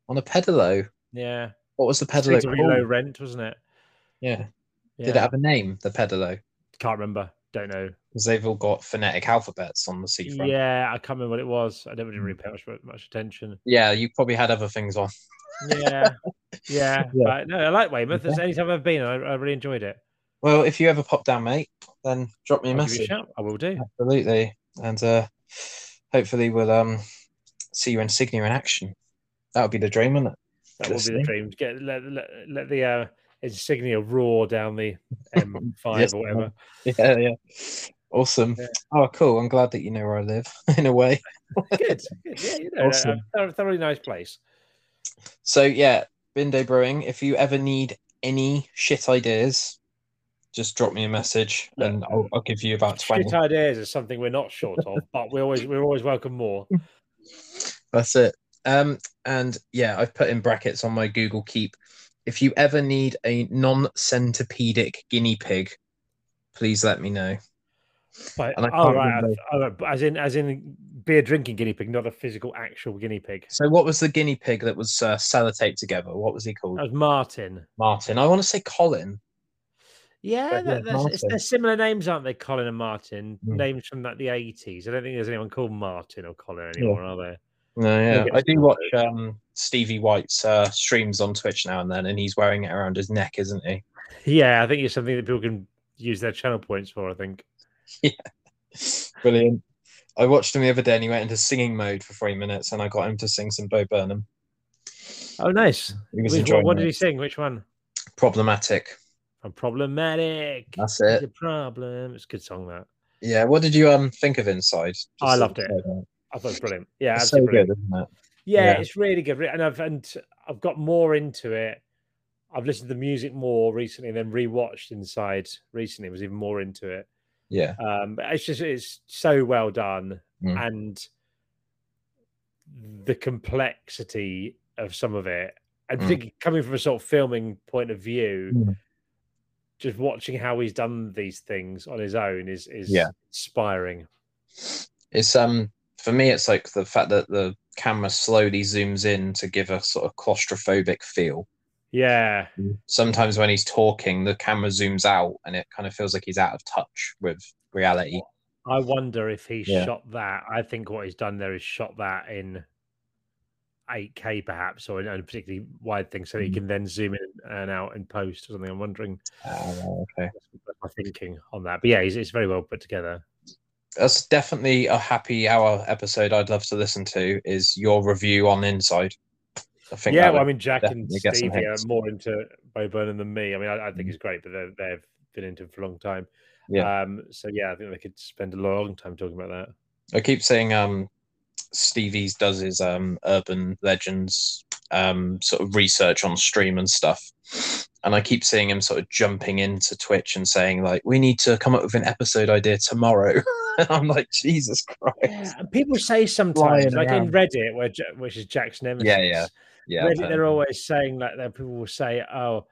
on a pedalo? Yeah, What was the pedalo Extremely low rent, wasn't it? Yeah. Yeah. Did it have a name? The pedalo, Can't remember. Don't know. because they've all got phonetic alphabets on the seafront. Yeah, I can't remember what it was. I never didn't really pay much much attention. Yeah, you probably had other things on. Yeah, yeah. Yeah. But no, I like Weymouth. It's Okay. anytime I've been, I, I really enjoyed it. Well, if you ever pop down, mate, then drop me a I'll give you a message. I will do. Absolutely, and uh, hopefully we'll um see you Insignia in action. That would be the dream, wouldn't it? That will be the dream. Get let, let, let the uh, insignia roar down the M5 Yes, or whatever. Yeah, yeah. Awesome. Yeah. Oh, cool. I'm glad that you know where I live in a way. Good. Good. Yeah, you know, Awesome. a, a thoroughly nice place. So yeah, Bin Day Brewing. If you ever need any shit ideas, just drop me a message and I'll, I'll give you about twenty. Shit ideas is something we're not short of, but we always we're always welcome more. That's it. Um, and yeah, I've put in brackets on my Google Keep. If you ever need a non-centipedic guinea pig, please let me know. But I oh right, oh, as in as in beer drinking guinea pig, not a physical actual guinea pig. So, what was the guinea pig that was uh, sellotaped together? What was he called? That was Martin. Martin. I want to say Colin. Yeah, yeah, that, that's, they're similar names, aren't they? Colin and Martin, Mm. names from like the eighties. I don't think there's anyone called Martin or Colin anymore, are there? No, yeah, get I do watch um, Stevie White's uh, streams on Twitch now and then, and he's wearing it around his neck, isn't he? Yeah, I think it's something that people can use their channel points for. I think. Yeah, brilliant. I watched him the other day, and he went into singing mode for three minutes, and I got him to sing some Bo Burnham. Oh, nice. He was Which- enjoying what did he sing? Which one? Problematic. I'm problematic. That's It's it. a problem. It's a good song. That Yeah. What did you um think of Inside? Just I loved it. that. I thought it was brilliant. Yeah, It's so brilliant. good, isn't it? Yeah, Yeah. it's really good. And I've and I've got more into it. I've listened to the music more recently, and then rewatched Inside recently. Was even more into it. Yeah. Um, but it's just it's so well done, Mm. and the complexity of some of it, and Mm. particularly coming from a sort of filming point of view, Mm. just watching how he's done these things on his own is is Yeah. inspiring. It's um for me, it's like the fact that the camera slowly zooms in to give a sort of claustrophobic feel. Yeah, Sometimes when he's talking, the camera zooms out, and it kind of feels like he's out of touch with reality. I wonder if he Yeah. shot that. I think what he's done there is shot that in 8K perhaps, or in a particularly wide thing, so that he Mm. can then zoom in and out and post or something. I'm wondering Oh, okay. my thinking on that. But yeah, he's, it's very well put together. That's definitely a happy hour episode I'd love to listen to. Is your review on Inside? I think. Yeah, well, I mean, Jack and definitely get some Stevie are more into Bo Burnham than me. I mean, I, I think Mm. he's great, but they've been into him for a long time. Yeah. Um, so yeah, I think they could spend a long time talking about that. I keep saying um Stevie's does his um urban legends um sort of research on stream and stuff. And I keep seeing him sort of jumping into Twitch and saying like, "We need to come up with an episode idea tomorrow." I'm like, Jesus Christ! Yeah, people say sometimes, Flying like in. Reddit, where which is Jack's nemesis. Yeah, yeah, Yeah, Reddit, they're always saying that that people will say, "Oh,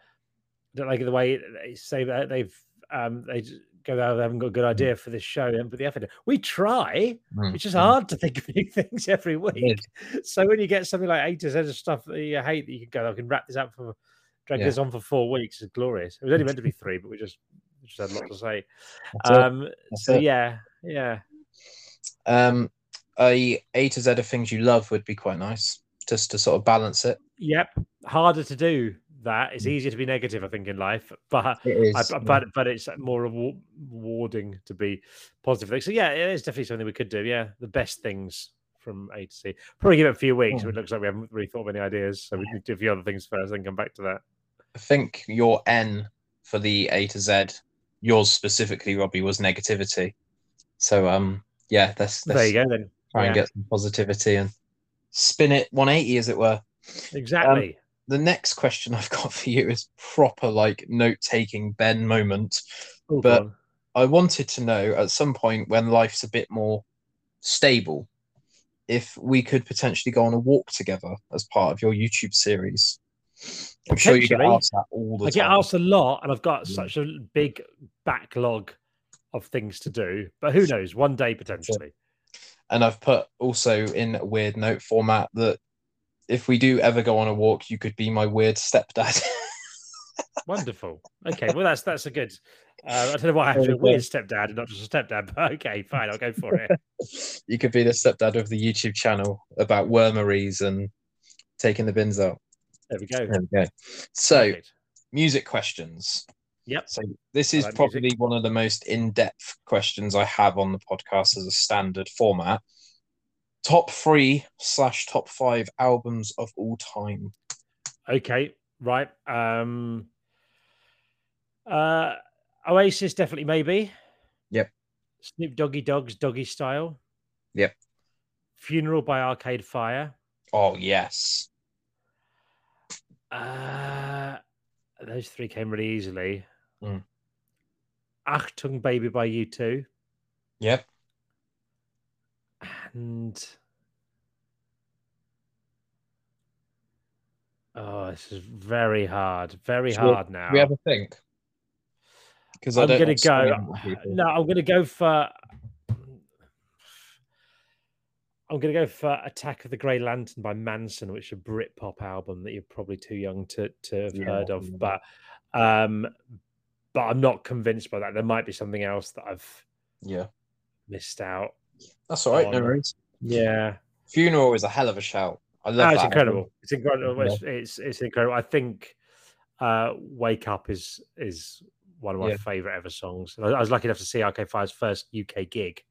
don't like the way they say that they've um they go out, they haven't got a good idea for this show, and put the effort in." We try. Mm, It's just hard to think of new things every week. So when you get something like eight to of stuff that you hate, that you can go, I can wrap this up for drag Yeah. this on for four weeks. It's glorious. It was only meant to be three, but we just we just had a lot to say. That's. Um, That's so it. yeah, yeah. Um, a A to Z of things you love would be quite nice, just to sort of balance it. Yep, harder to do that. It's easier to be negative, I think, in life, but is. I, yeah. but but it's more rewarding to be positive. So yeah, it is definitely something we could do. Yeah, the best things from A to C. Probably give it a few weeks. Hmm. It looks like we haven't really thought of any ideas, so we to do a few other things first, then come back to that. I think your N for the A to Z, yours specifically, Robbie, was negativity. So um, yeah, let's, let's there you go. Then try and get some positivity and spin it 180, as it were. exactly. The next question I've got for you is proper like note-taking Ben moment. Oh, but-. I wanted to know at some point when life's a bit more stable, if we could potentially go on a walk together as part of your YouTube series. I'm sure you get asked that all the time. I get asked a lot, and I've got Yeah. such a big backlog of things to do. But who knows? One day potentially. And I've put also in a weird note format that if we do ever go on a walk, you could be my weird stepdad. Wonderful. Okay, well that's that's a good. Uh, I don't know why I have to be a weird stepdad and not just a stepdad, but okay, fine, I'll go for it. you could be the stepdad of the YouTube channel about wormeries and taking the bins out. There we go. There we go. So, Perfect. music questions. Yep. So this is probably music. one of the most in-depth questions I have on the podcast as a standard format. Top three slash top five albums of all time. Okay, right. Um uh Oasis definitely maybe. Yep. Snoop Doggy Dogg's Doggy Style. Yep. Funeral by Arcade Fire. Oh yes. Uh those three came really easily. Mm. Achtung Baby by U2. Yep. And oh, this is very hard. Very hard now. We have a think. Because I'm want to go. No, I'm gonna go for. I'm gonna go for Attack of the Grey Lantern by Mansun, which is a Britpop album that you're probably too young to to have Yeah, heard yeah. of. But um, but I'm not convinced by that. There might be something else that I've Yeah. missed out. That's all right. No worries. Yeah, Funeral is a hell of a shout. I love No, it's that incredible. It's incredible. It's, it's it's incredible. I think uh, "Wake Up" is is one of my Yeah. favorite ever songs. I, I was lucky enough to see Arcade Fire's first UK gig,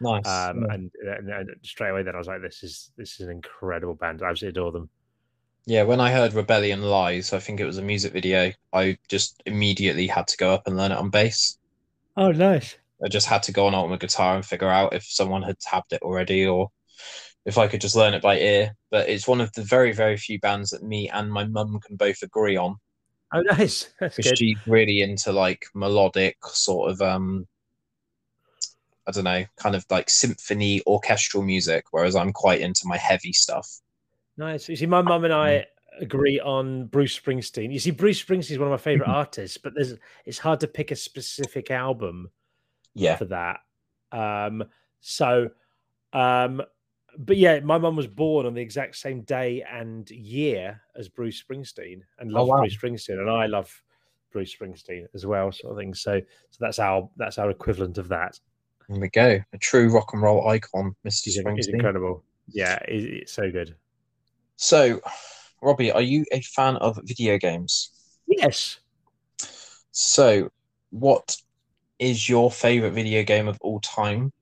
Nice. um, yeah. and, and, and straight away then I was like, "This is this is an incredible band. I absolutely adore them." Yeah, when I heard Rebellion Lies, I think it was a music video, I just immediately had to go up and learn it on bass. Oh, nice. I just had to go on ultimate guitar and figure out if someone had tabbed it already or if I could just learn it by ear. But it's one of the very, very few bands that me and my mum can both agree on Oh, nice. That's because good. she's really into like melodic sort of um I don't know, kind of like symphony orchestral music, whereas I'm quite into my heavy stuff. Nice. You see, my mum and I agree on Bruce Springsteen. You see, Bruce Springsteen is one of my favorite artists, but there's it's hard to pick a specific album Yeah. for that. Um, so, um, but yeah, my mum was born on the exact same day and year as Bruce Springsteen, and Oh, wow. Bruce Springsteen, and I love Bruce Springsteen as well, sort of thing. So, so that's our that's our equivalent of that. There we go. A true rock and roll icon, Mr. He's, he's Springsteen. incredible. Yeah, it's so good. So, Robbie, are you a fan of video games? Yes. So, what is your favorite video game of all time?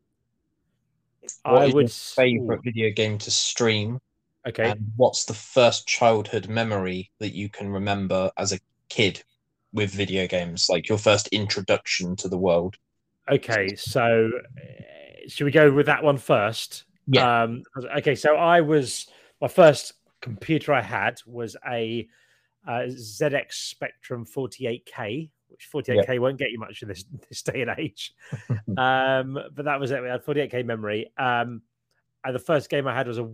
What I would your favorite ooh, video game to stream? Okay. And what's the first childhood memory that you can remember as a kid with video games? Like your first introduction to the world? Okay, so uh, should we go with that one first? Yeah. Um, okay, so I was my first computer I had was a uh, ZX Spectrum 48K, which 48K won't get you much in this this day and age. um, but that was it. We had 48K memory. Um, and the first game I had was a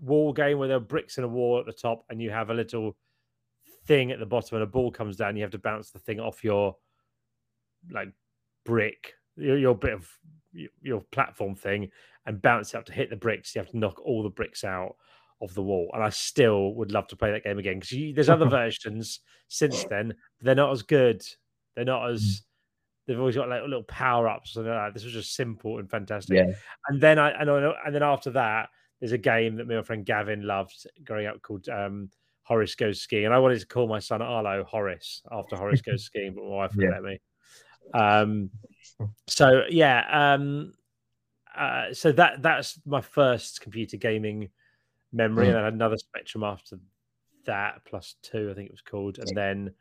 wall game where there are bricks in a wall at the top, and you have a little thing at the bottom, and a ball comes down. You have to bounce the thing off your like brick, your, your bit of your, your platform thing, and bounce it up to hit the bricks. You have to knock all the bricks out of the wall. And I still would love to play that game again because there's other versions since then. But they're not as good. They're not as. They've always got like little power ups and like that. This was just simple and fantastic. Yeah. And then I and, I and then after that, there's a game that me and my friend Gavin loved growing up called um, Horace Goes Skiing. And I wanted to call my son Arlo Horace after Horace Goes Skiing, but my wife wouldn't Yeah. let me. Um, so yeah, um, uh, so that that's my first computer gaming memory, Mm. and then another Spectrum after that, plus two, I think it was called, and then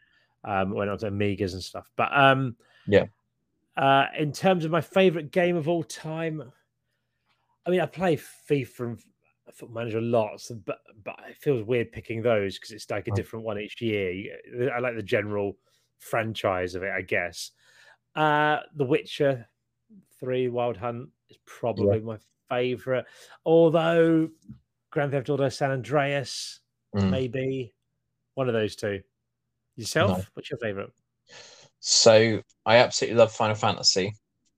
um, went on to Amigas and stuff. But um, Yeah. uh, in terms of my favorite game of all time, I mean, I play FIFA and Football Manager lots, but but it feels weird picking those because it's like a Mm. different one each year. I like the general franchise of it, I guess. Uh, the Witcher Three Wild Hunt is probably my favorite, although Grand Theft Auto San Andreas Mm. maybe one of those two. Yourself, what's your favorite? So I absolutely love Final Fantasy.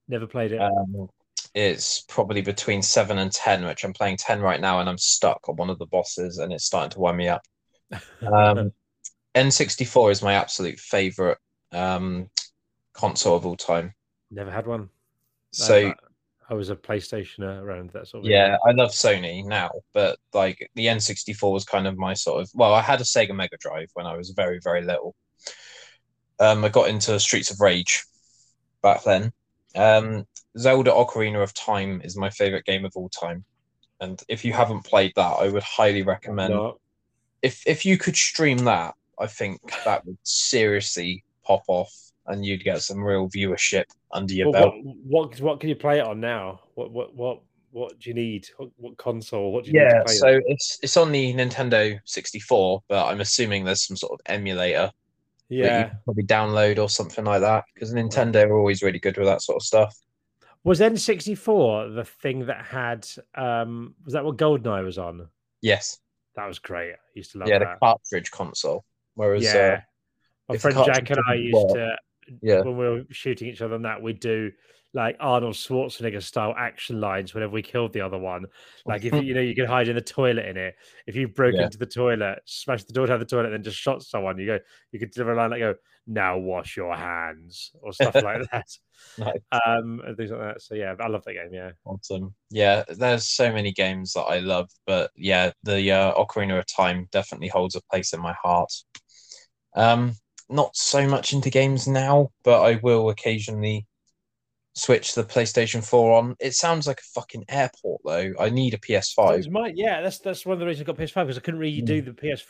Never played it. Um, it's probably between seven and ten, which I'm playing ten right now, and I'm stuck on one of the bosses, and it's starting to wind me up. Um, N64 is my absolute favorite um, console of all time. Never had one. So I, was a PlayStationer around that sort of. yeah, I love Sony now, but like the N64 was kind of my sort of. Well, I had a Sega Mega Drive when I was very very little. Um, I got into Streets of Rage back then. Um, Zelda Ocarina of Time is my favorite game of all time, and if you haven't played that, I would highly recommend. No, If if you could stream that, I think that would seriously pop off, and you'd get some real viewership under your Well, belt. what, what what can you play it on now? What what what what do you need? What, what console? What do you need Yeah, to play? so it's it's on the Nintendo 64, but I'm assuming there's some sort of emulator that you yeah. probably download or something like that because Nintendo are always really good with that sort of stuff. Was N64 the thing that had? um Was that what Goldeneye was on? Yes, That was great. I used to love yeah, the that. cartridge console. Whereas, yeah, uh, my friend Jack and I used to yeah, when we were shooting each other on that, we'd do like Arnold Schwarzenegger style action lines whenever we killed the other one. Like if you know you could hide in the toilet in it. If you broke Yeah. into the toilet, smashed the door down the toilet, then just shot someone, you go you could deliver a line like go, now wash your hands or stuff like that. Nice. Um and things like that. So yeah, I love that game, yeah. awesome. Yeah, there's so many games that I love, but yeah, the uh, Ocarina of Time definitely holds a place in my heart. Um, not so much into games now, but I will occasionally switch the PlayStation 4 on. It sounds like a fucking airport though. I need a PS5. it's my, yeah, that's that's one of the reasons I got PS5 because I couldn't really do the PS4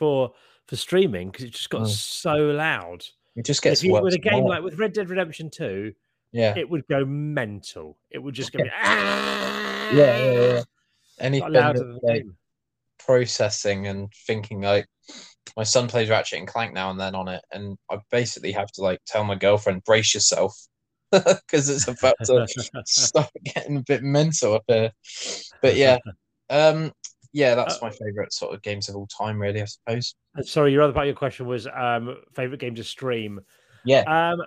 for streaming because it just got Mm. so loud. It just gets if you, with a game worse. like with Red Dead Redemption 2, yeah. it would go mental. It would just go, Yeah, yeah, yeah. Got Anything louder than the like, processing and thinking like my son plays Ratchet and Clank now and then on it, and I basically have to like tell my girlfriend brace yourself because it's about to start getting a bit mental up here. But yeah, um, yeah, that's my favorite sort of games of all time, really. I suppose. Uh, Sorry, your other part of your question was um, favorite game to stream. Yeah, Um,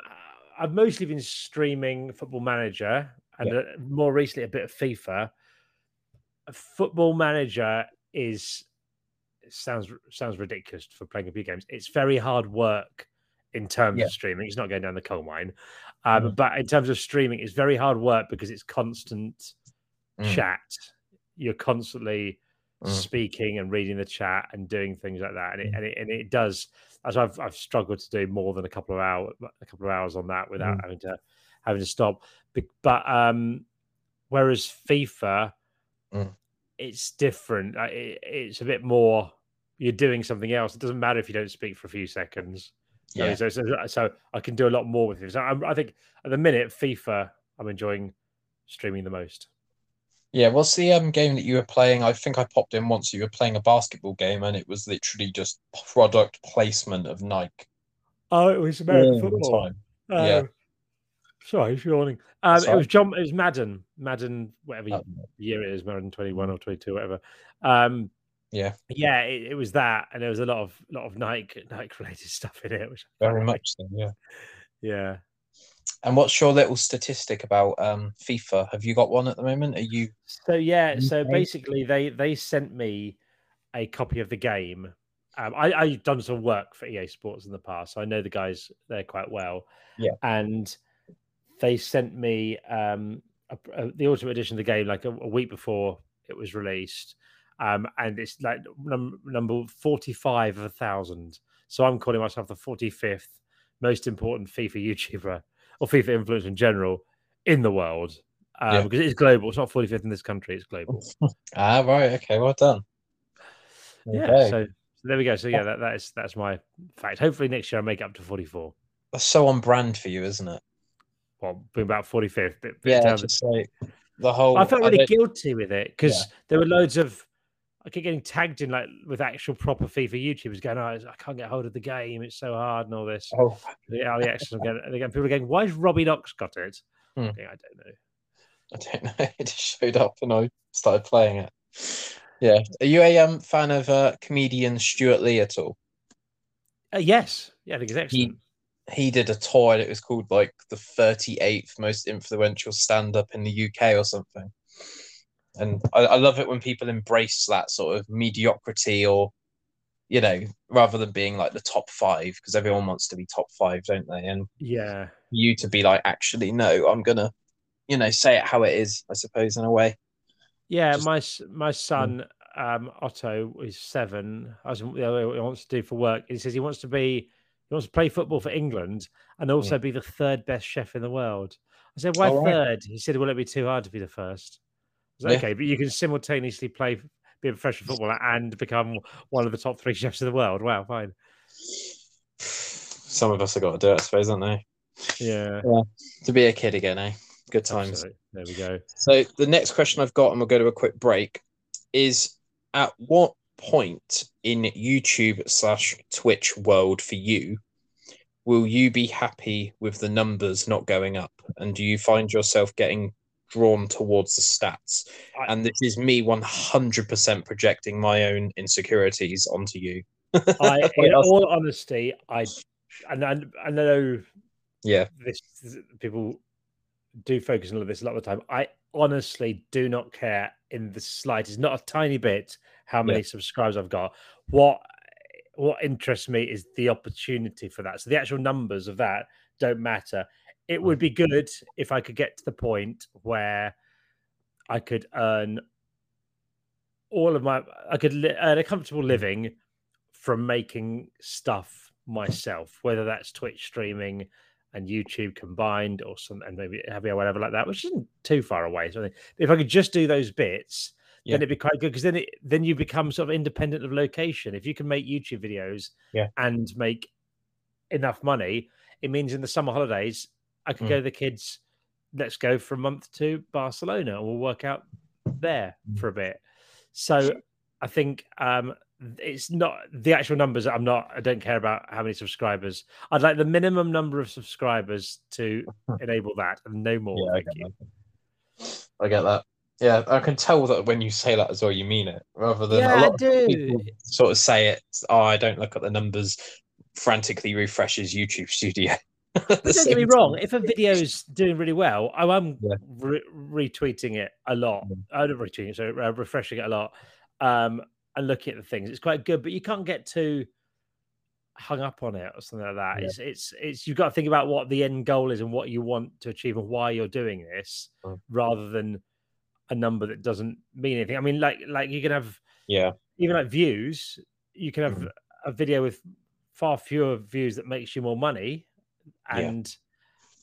I've mostly been streaming Football Manager and uh, more recently a bit of FIFA. Football Manager is sounds sounds ridiculous for playing computer games. It's very hard work in terms Yeah. of streaming. It's not going down the coal mine, um, Mhm. but in terms of streaming, it's very hard work because it's constant Mm. chat. You're constantly Mm. speaking and reading the chat and doing things like that, and it Mm. and it, and it does. As I've I've struggled to do more than a couple of hours, a couple of hours on that without Mm. having to having to stop. But um, whereas FIFA, Mm. It's different. It- it's a bit more. You're doing something else. It doesn't matter if you don't speak for a few seconds. So, yeah. so, so, so I can do a lot more with it. So I, I think at the minute, FIFA, I'm enjoying streaming the most. Yeah, what's the um game that you were playing? I think I popped in once. You were playing a basketball game, and it was literally just product placement of Nike Oh, it was all the time. Yeah. Oh, sorry, yawning. Um, That's it was John. It was Madden. Madden, whatever Uh, year it is, Madden twenty one or twenty two, whatever. Um, yeah, yeah, it, it was that, and there was a lot of lot of Nike Nike related stuff in it. Which very like. much so. Yeah. Yeah. And what's your little statistic about um FIFA? Have you got one at the moment? Are you? So yeah, so basically they they sent me a copy of the game. Um, I, I've done some work for EA Sports in the past, so I know the guys there quite well. Yeah. and they sent me um, a, a- the Ultimate Edition of the game like a, a week before it was released, um, and it's like num- number forty-five of a thousand. So I'm calling myself the forty-fifth most important FIFA YouTuber or FIFA influencer in general in the world um, Yeah. because it is global. It's not forty-fifth in this country; it's global. Ah, right. Okay. Well done. Yeah. Okay. So, so there we go. So yeah, that, that is that's my fact. Hopefully next year I make it up to forty-four. That's so on brand for you, isn't it? Well, being about forty-fifth. Bit, bit Yeah. Just like the whole. I felt really don't- guilty with it because there were loads of I keep getting tagged in like with actual proper FIFA YouTubers going, "Oh, I can't get hold of the game; it's so hard and all this." Oh, yeah, The access, and again, people are going, "Why has Robbie Knox got it?" Hmm. I think, I don't know. I don't know. It just showed up and I started playing it. Yeah. Are you a um fan of uh, comedian Stewart Lee at all? Uh, yes, yeah, I think it's excellent. He did a tour and it was called like the 38th most influential stand up in the UK or something. And I, I love it when people embrace that sort of mediocrity or, you know, rather than being like the top five, because everyone wants to be top five, don't they? And yeah, you to be like, actually, no, I'm going to, you know, say it how it is, I suppose, in a way. yeah. Just- my my son um, Otto is seven. I was you know, what he wants to do for work. He says he wants to be he wants to play football for England and also be the third best chef in the world. I said, "Why right. third?" He said, well, it'd be too hard to be the first? Was Yeah. okay, but you can simultaneously play be a professional footballer and become one of the top three chefs in the world. Wow, fine. Some of us have got to do it, I suppose, aren't they? Yeah, To be a kid again, eh? Good times. absolutely. There we go. So the next question I've got, and we'll go to a quick break, is at what point in YouTube slash Twitch world for you will you be happy with the numbers not going up? And do you find yourself getting drawn towards the stats? I- And this is me 100% projecting my own insecurities onto you. I, in all honesty, I and I, I know Yeah. this people do focus on this a lot of the time. I honestly do not care in the slightest, not a tiny bit, how many subscribers I've got. What what interests me is the opportunity for that. So the actual numbers of that don't matter. It would be mm. good if I could get to the point where I could earn all of my I could li- earn a comfortable mm. living from making stuff myself, whether that's Twitch streaming and YouTube combined or some and maybe Happy or whatever like that, which isn't too far away. So I think if I could just do those bits, Yeah. then it'd be quite good because then it then you become sort of independent of location. If you can make YouTube videos Yeah. and make enough money, it means in the summer holidays I could Mm. go to the kids. Let's go for a month to Barcelona and we'll work out there Mm. for a bit. So I think um, it's not the actual numbers. I'm not. I don't care about how many subscribers. I'd like the minimum number of subscribers to enable that, and no more. Yeah, I thank get you. that. I get that. Yeah, I can tell that when you say that as well, you mean it, rather than Yeah, a lot of people sort of say it. Oh, I don't look at the numbers. Frantically refreshes YouTube Studio. At the But don't get me wrong. If a video is doing really well, I am Yeah. re- retweeting it a lot. Mm. I'm retweeting it, so uh, refreshing it a lot, um, and looking at the things. It's quite good, but you can't get too hung up on it or something like that. Yeah. It's it's it's you've got to think about what the end goal is and what you want to achieve and why you're doing this, Mm. rather than a number that doesn't mean anything. I mean, like like you can have Yeah, even like views, you can have Mhm. a video with far fewer views that makes you more money, Yeah. and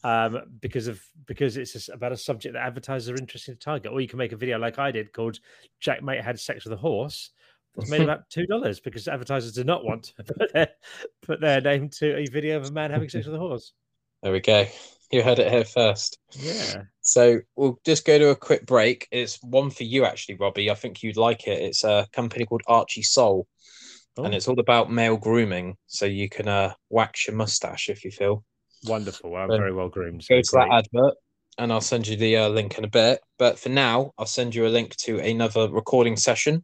um, because of because it's about a subject that advertisers are interested to target. Or you can make a video like I did called "Jack Maate Had Sex with a Horse." That's made about two dollars because advertisers do not want to put their, put their name to a video of a man having sex with a horse. there we go. You heard it here first. Yeah, So we'll just go to a quick break. It's one for you, actually, Robbie. I think you'd like it. It's a company called Archie Soul, and Oh, it's all about male grooming. So you can uh, wax your mustache if you feel. wonderful. I'm very well groomed. so Go to that advert, and I'll send you the uh, link in a bit. But for now, I'll send you a link to another recording session,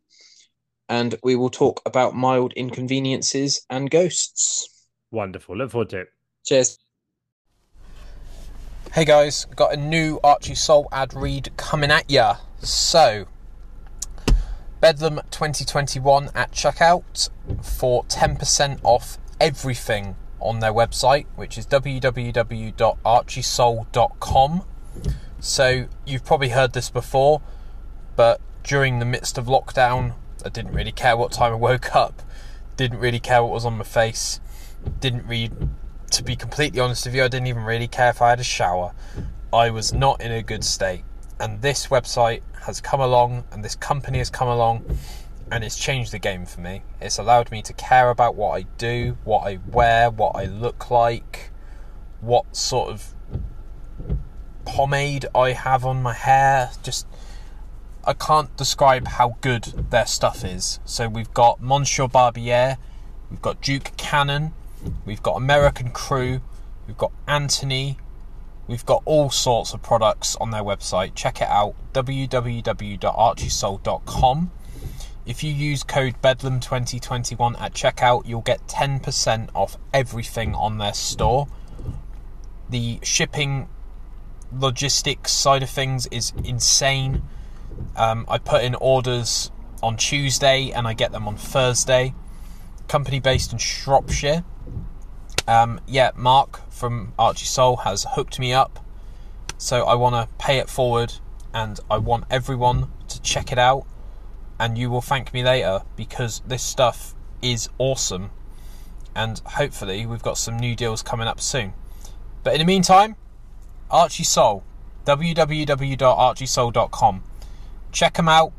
and we will talk about mild inconveniences and ghosts. Wonderful. Look forward to it. Cheers. Hey guys, got a new Archie Soul ad read coming at ya. So, Bedlam 2021 at checkout for 10% off everything on their website, which is www.archiesoul.com. So, you've probably heard this before, but during the midst of lockdown, I didn't really care what time I woke up. Didn't really care what was on my face. Didn't read. To be completely honest with you, I didn't even really care if I had a shower. I was not in a good state. And this website has come along, and this company has come along, and it's changed the game for me. It's allowed me to care about what I do, what I wear, what I look like, what sort of pomade I have on my hair. Just, I can't describe how good their stuff is. So we've got Monsieur Barbier, we've got Duke Cannon, we've got American Crew, we've got Anthony, we've got all sorts of products on their website. Check it out www.archiesoul.com. If you use code Bedlam2021 at checkout, you'll get 10% off everything on their store. The shipping logistics side of things is insane. Um, I put in orders on Tuesday and I get them on Thursday. Company based in Shropshire. Um, yeah, Mark from Archie Soul has hooked me up. So I want to pay it forward and I want everyone to check it out and you will thank me later because this stuff is awesome. And hopefully, we've got some new deals coming up soon. But in the meantime, Archie Soul, www.archiesoul.com. Check them out.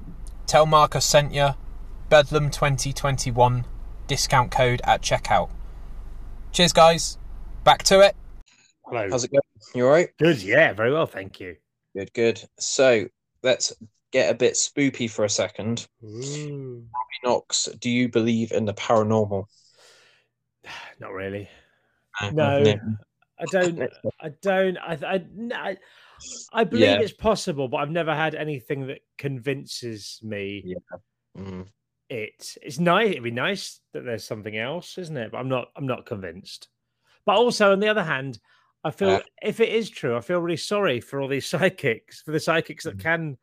Tell Mark I sent you. Bedlam 2021 discount code at checkout. Cheers, guys. Back to it. Hello. How's it going? You all right? Good. Yeah, very well. Thank you. Good, good. So let's get a bit spoopy for a second. Ooh. Knox, do you believe in the paranormal? Not really. No. I don't. I don't. I. I. I, I believe Yeah. it's possible, but I've never had anything that convinces me Yeah. Mm. It. It's nice. It'd be nice that there's something else, isn't it? But I'm not. I'm not convinced. But also, on the other hand, I feel Yeah. if it is true, I feel really sorry for all these psychics, for the psychics that Mm. can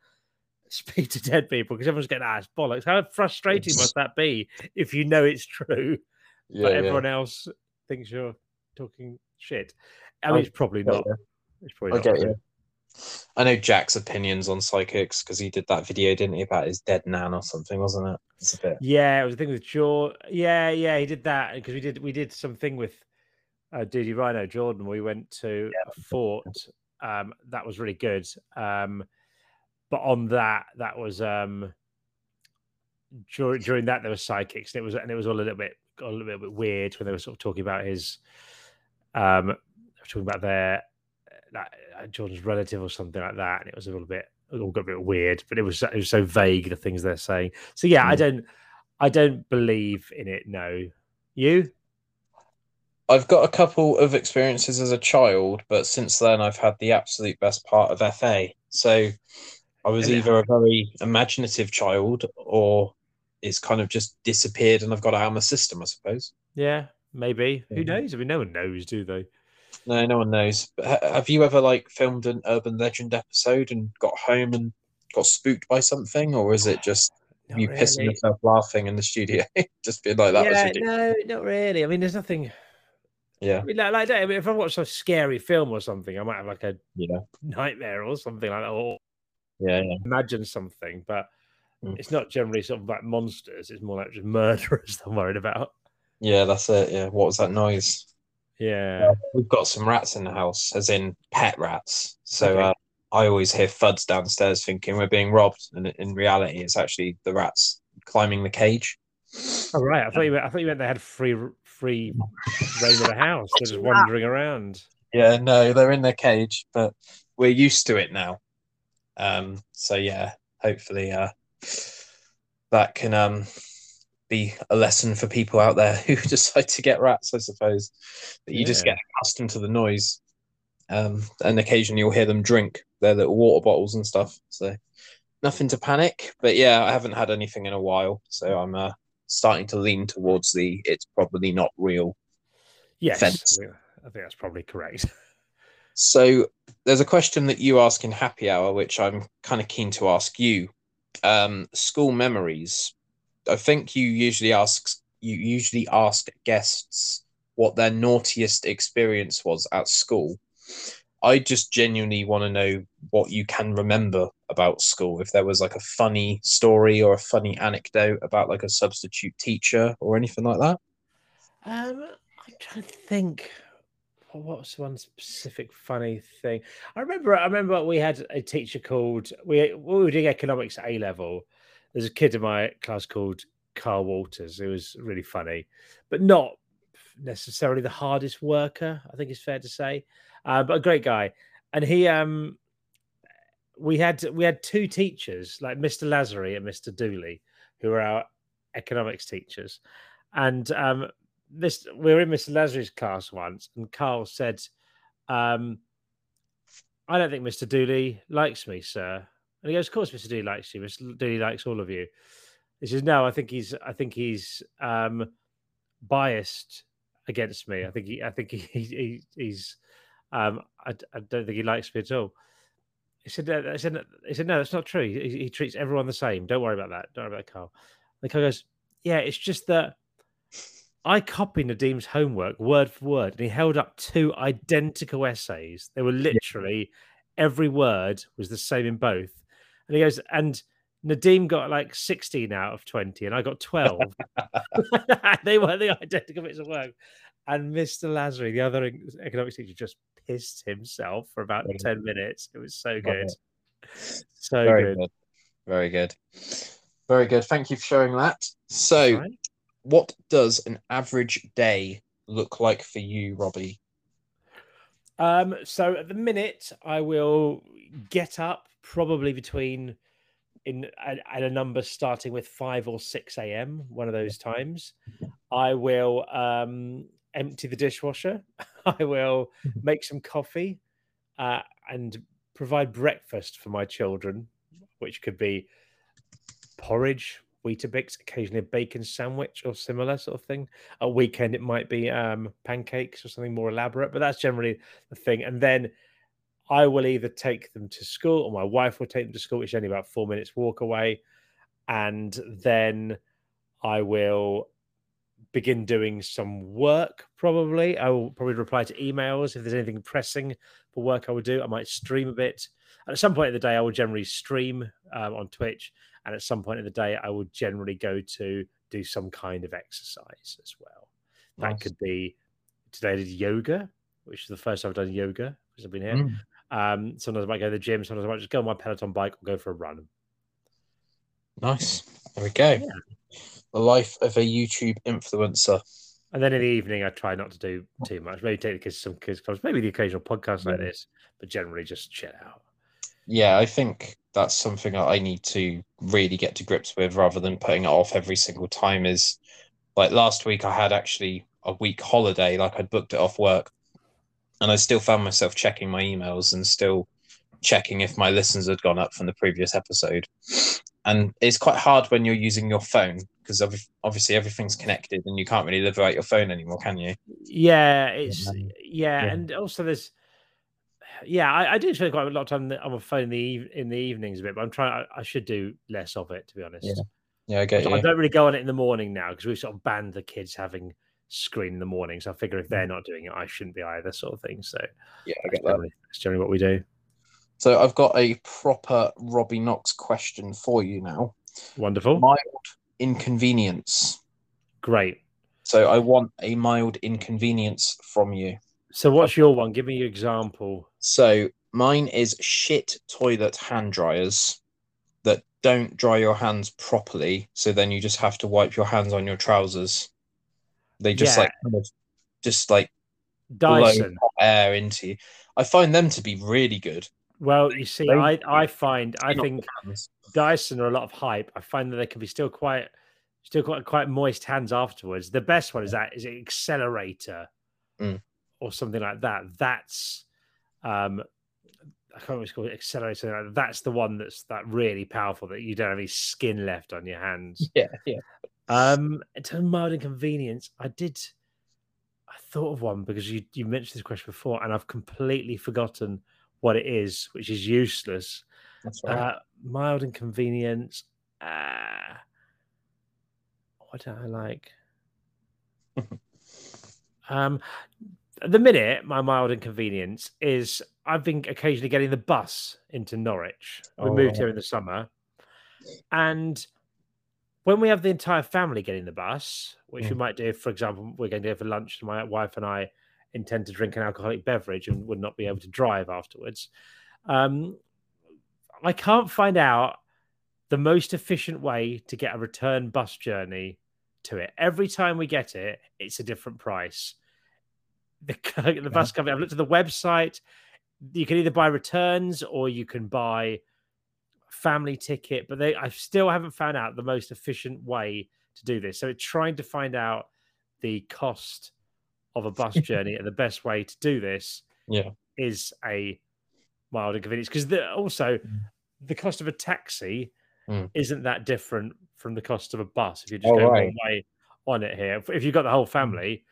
speak to dead people because everyone's getting asked bollocks. How frustrating must that be if you know it's true, Yeah, but yeah. everyone else thinks you're talking shit? I mean, I it's probably not. you. It's probably I not get you. I know Jack's opinions on psychics because he did that video, didn't he, about his dead nan or something, wasn't it? It's a bit. Yeah, it was a thing with Jordan. Yeah, yeah, he did that because we did we did something with uh, Duty Rhino Jordan. We went to a fort. Um, that was really good. Um, but on that, that was um, during during that there were psychics, and it was and it was all a little bit a little bit weird when they were sort of talking about his um, talking about their uh, Jordan's relative or something like that, and it was a little bit it all got a bit weird. But it was it was so vague the things they're saying. So yeah, I Mm. don't I don't believe in it. No, you? I've got a couple of experiences as a child, but since then I've had the absolute best part of FA. So I was either a very imaginative child or it's kind of just disappeared and I've got it out of my system, I suppose. Yeah, maybe. Who knows? I mean, no one knows, do they? No, no one knows. But have you ever like filmed an urban legend episode and got home and got spooked by something, or is it just Not you pissing yourself laughing in the studio, just being like that yeah, no, not really. I mean, there's nothing. Yeah, I mean, like, like I mean, if I watch a scary film or something, I might have like a yeah, nightmare or something like that, or yeah, yeah. imagine something. But Mm. it's not generally sort of like monsters. It's more like just murderers I'm worried about. Yeah, that's it. Yeah, what was that noise? Yeah. We've got some rats in the house, as in pet rats. So Okay. uh, I always hear thuds downstairs, thinking we're being robbed, and in reality, it's actually the rats climbing the cage. Oh right. I thought you. Meant, I thought you meant they had free free reign of the house. They're just wandering around. Yeah, no, they're in their cage, but we're used to it now. Um, so yeah, hopefully, uh, that can um be a lesson for people out there who decide to get rats. I suppose that you just get accustomed to the noise, um, and occasionally you'll hear them drink their little water bottles and stuff. So nothing to panic. But yeah, I haven't had anything in a while, so I'm uh, starting to lean towards the it's probably not real Yes. Fence. I think, I think that's probably correct. So there's a question that you ask in happy hour, which I'm kind of keen to ask you. Um, school memories. I think you usually ask you usually ask guests what their naughtiest experience was at school. I just genuinely want to know what you can remember about school. If there was like a funny story or a funny anecdote about like a substitute teacher or anything like that. Um, I'm trying to think. What was one specific funny thing? I remember. I remember we had a teacher called we we were doing economics at A level. There's a kid in my class called Carl Walters. It was really funny, but not necessarily the hardest worker. I think it's fair to say, uh, but a great guy. And he, um, we had we had two teachers, like Mr. Lazary and Mr. Dooley, who were our economics teachers. And um, this we were in Mr. Lazary's class once, and Carl said, um, "I don't think Mr. Dooley likes me, sir." And he goes, "Of course, Mr. Dooley likes you. Mr. Dooley likes all of you." He says, "No, I think he's I think he's um, biased against me. I think he I think he, he he's um, I, I don't think he likes me at all." He said, "No," I said, he said, no, that's not true. He, he treats everyone the same. Don't worry about that. Don't worry about Carl. And Carl goes, yeah, it's just that I copied Nadim's homework word for word, and he held up two identical essays. They were literally every word was the same in both. And he goes, and Nadim got like 16 out of 20, and I got 12. they were the identical bits of work. And Mr. Lazary, the other economics teacher, just pissed himself for about Brilliant. 10 minutes. It was so good. So Very good. good. Very good. Very good. Thank you for showing that. So, Right. what does an average day look like for you, Robbie? Um, so at the minute, I will get up probably between in at, at a number starting with five or six a.m. One of those times. I will um, empty the dishwasher. I will make some coffee uh, and provide breakfast for my children, which could be porridge, Weetabix, occasionally a bacon sandwich or similar sort of thing. A weekend, it might be um, pancakes or something more elaborate, but that's generally the thing. And then I will either take them to school or my wife will take them to school, which is only about four minutes walk away. And then I will begin doing some work probably. I will probably reply to emails if there's anything pressing for work I would do. I might stream a bit. And at some point in the day, I will generally stream um, on Twitch. And at some point in the day, I will generally go to do some kind of exercise as well. That could be today I did yoga, which is the first time I've done yoga because I've been here. Mm. Um, sometimes I might go to the gym, sometimes I might just go on my Peloton bike or go for a run. Nice. There we go. Yeah. The life of a YouTube influencer. And then in the evening, I try not to do too much. Maybe take the kids to some kids clubs, maybe the occasional podcast like this, but generally just chill out. Yeah, I think that's something that I need to really get to grips with rather than putting it off every single time. Is like last week, I had actually a week holiday, like I'd booked it off work, and I still found myself checking my emails and still checking if my listens had gone up from the previous episode. And it's quite hard when you're using your phone because obviously everything's connected and you can't really live without your phone anymore, can you? Yeah, it's yeah, yeah. and also there's yeah, I, I do spend quite a lot of time on my phone in the eve- in the evenings a bit, but I'm trying. I, I should do less of it, to be honest. Yeah, Yeah, I I get don't- I don't really go on it in the morning now because we've sort of banned the kids having screen in the morning. So I figure if they're mm-hmm. not doing it, I shouldn't be either, sort of thing. So Yeah, I that's that. generally, that's generally what we do. So I've got a proper Robbie Knox question for you now. Wonderful, Mild inconvenience. great. So I want a mild inconvenience from you. So what's your one? Give me your example. So mine is shit toilet hand dryers that don't dry your hands properly. So then you just have to wipe your hands on your trousers. They just Yeah. like kind of just like blow Dyson. hot air into you. I find them to be really good. Well, you see, They- I I find I think. Dyson are a lot of hype. I find that they can be still quite, still quite quite moist hands afterwards. The best one is that is Xlerator, Mm. or something like that. That's, um, I can't remember what it's called, Xlerator. something like that. That's the one that's that really powerful that you don't have any skin left on your hands. Yeah, yeah. Um, in terms of mild inconvenience, I did. I thought of one because you you mentioned this question before, and I've completely forgotten what it is, which is useless. That's right. Uh, mild inconvenience. Uh, what do I like? um, at the minute, my mild inconvenience is I've been occasionally getting the bus into Norwich. We Oh, moved here in the summer, and when we have the entire family getting the bus, which we Mm. might do, for example, we're going to go for lunch, and my wife and I intend to drink an alcoholic beverage and would not be able to drive afterwards. Um, I can't find out the most efficient way to get a return bus journey to it. Every time we get it, it's a different price. The, the bus company, I've looked at the website. You can either buy returns or you can buy family ticket, but they I still haven't found out the most efficient way to do this. So it's trying to find out the cost of a bus journey and the best way to do this Yeah. is a mild inconvenience because also Mm. the cost of a taxi Mm. isn't that different from the cost of a bus if you're just Oh, go right. one way on it here. If- If you've got the whole family,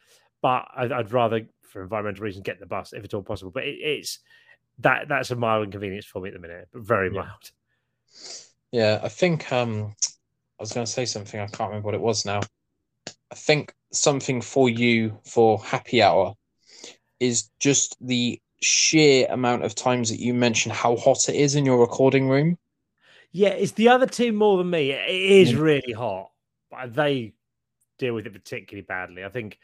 but I'd, I'd rather, for environmental reasons, get the bus if at all possible. But it, it's that that's a mild inconvenience for me at the minute, but very Yeah. mild. Yeah, I think um I was going to say something. I can't remember what it was now. I think something for you for happy hour is just the sheer amount of times that you mention how hot it is in your recording room. Yeah, it's the other two more than me. It is really hot, but they deal with it particularly badly. I think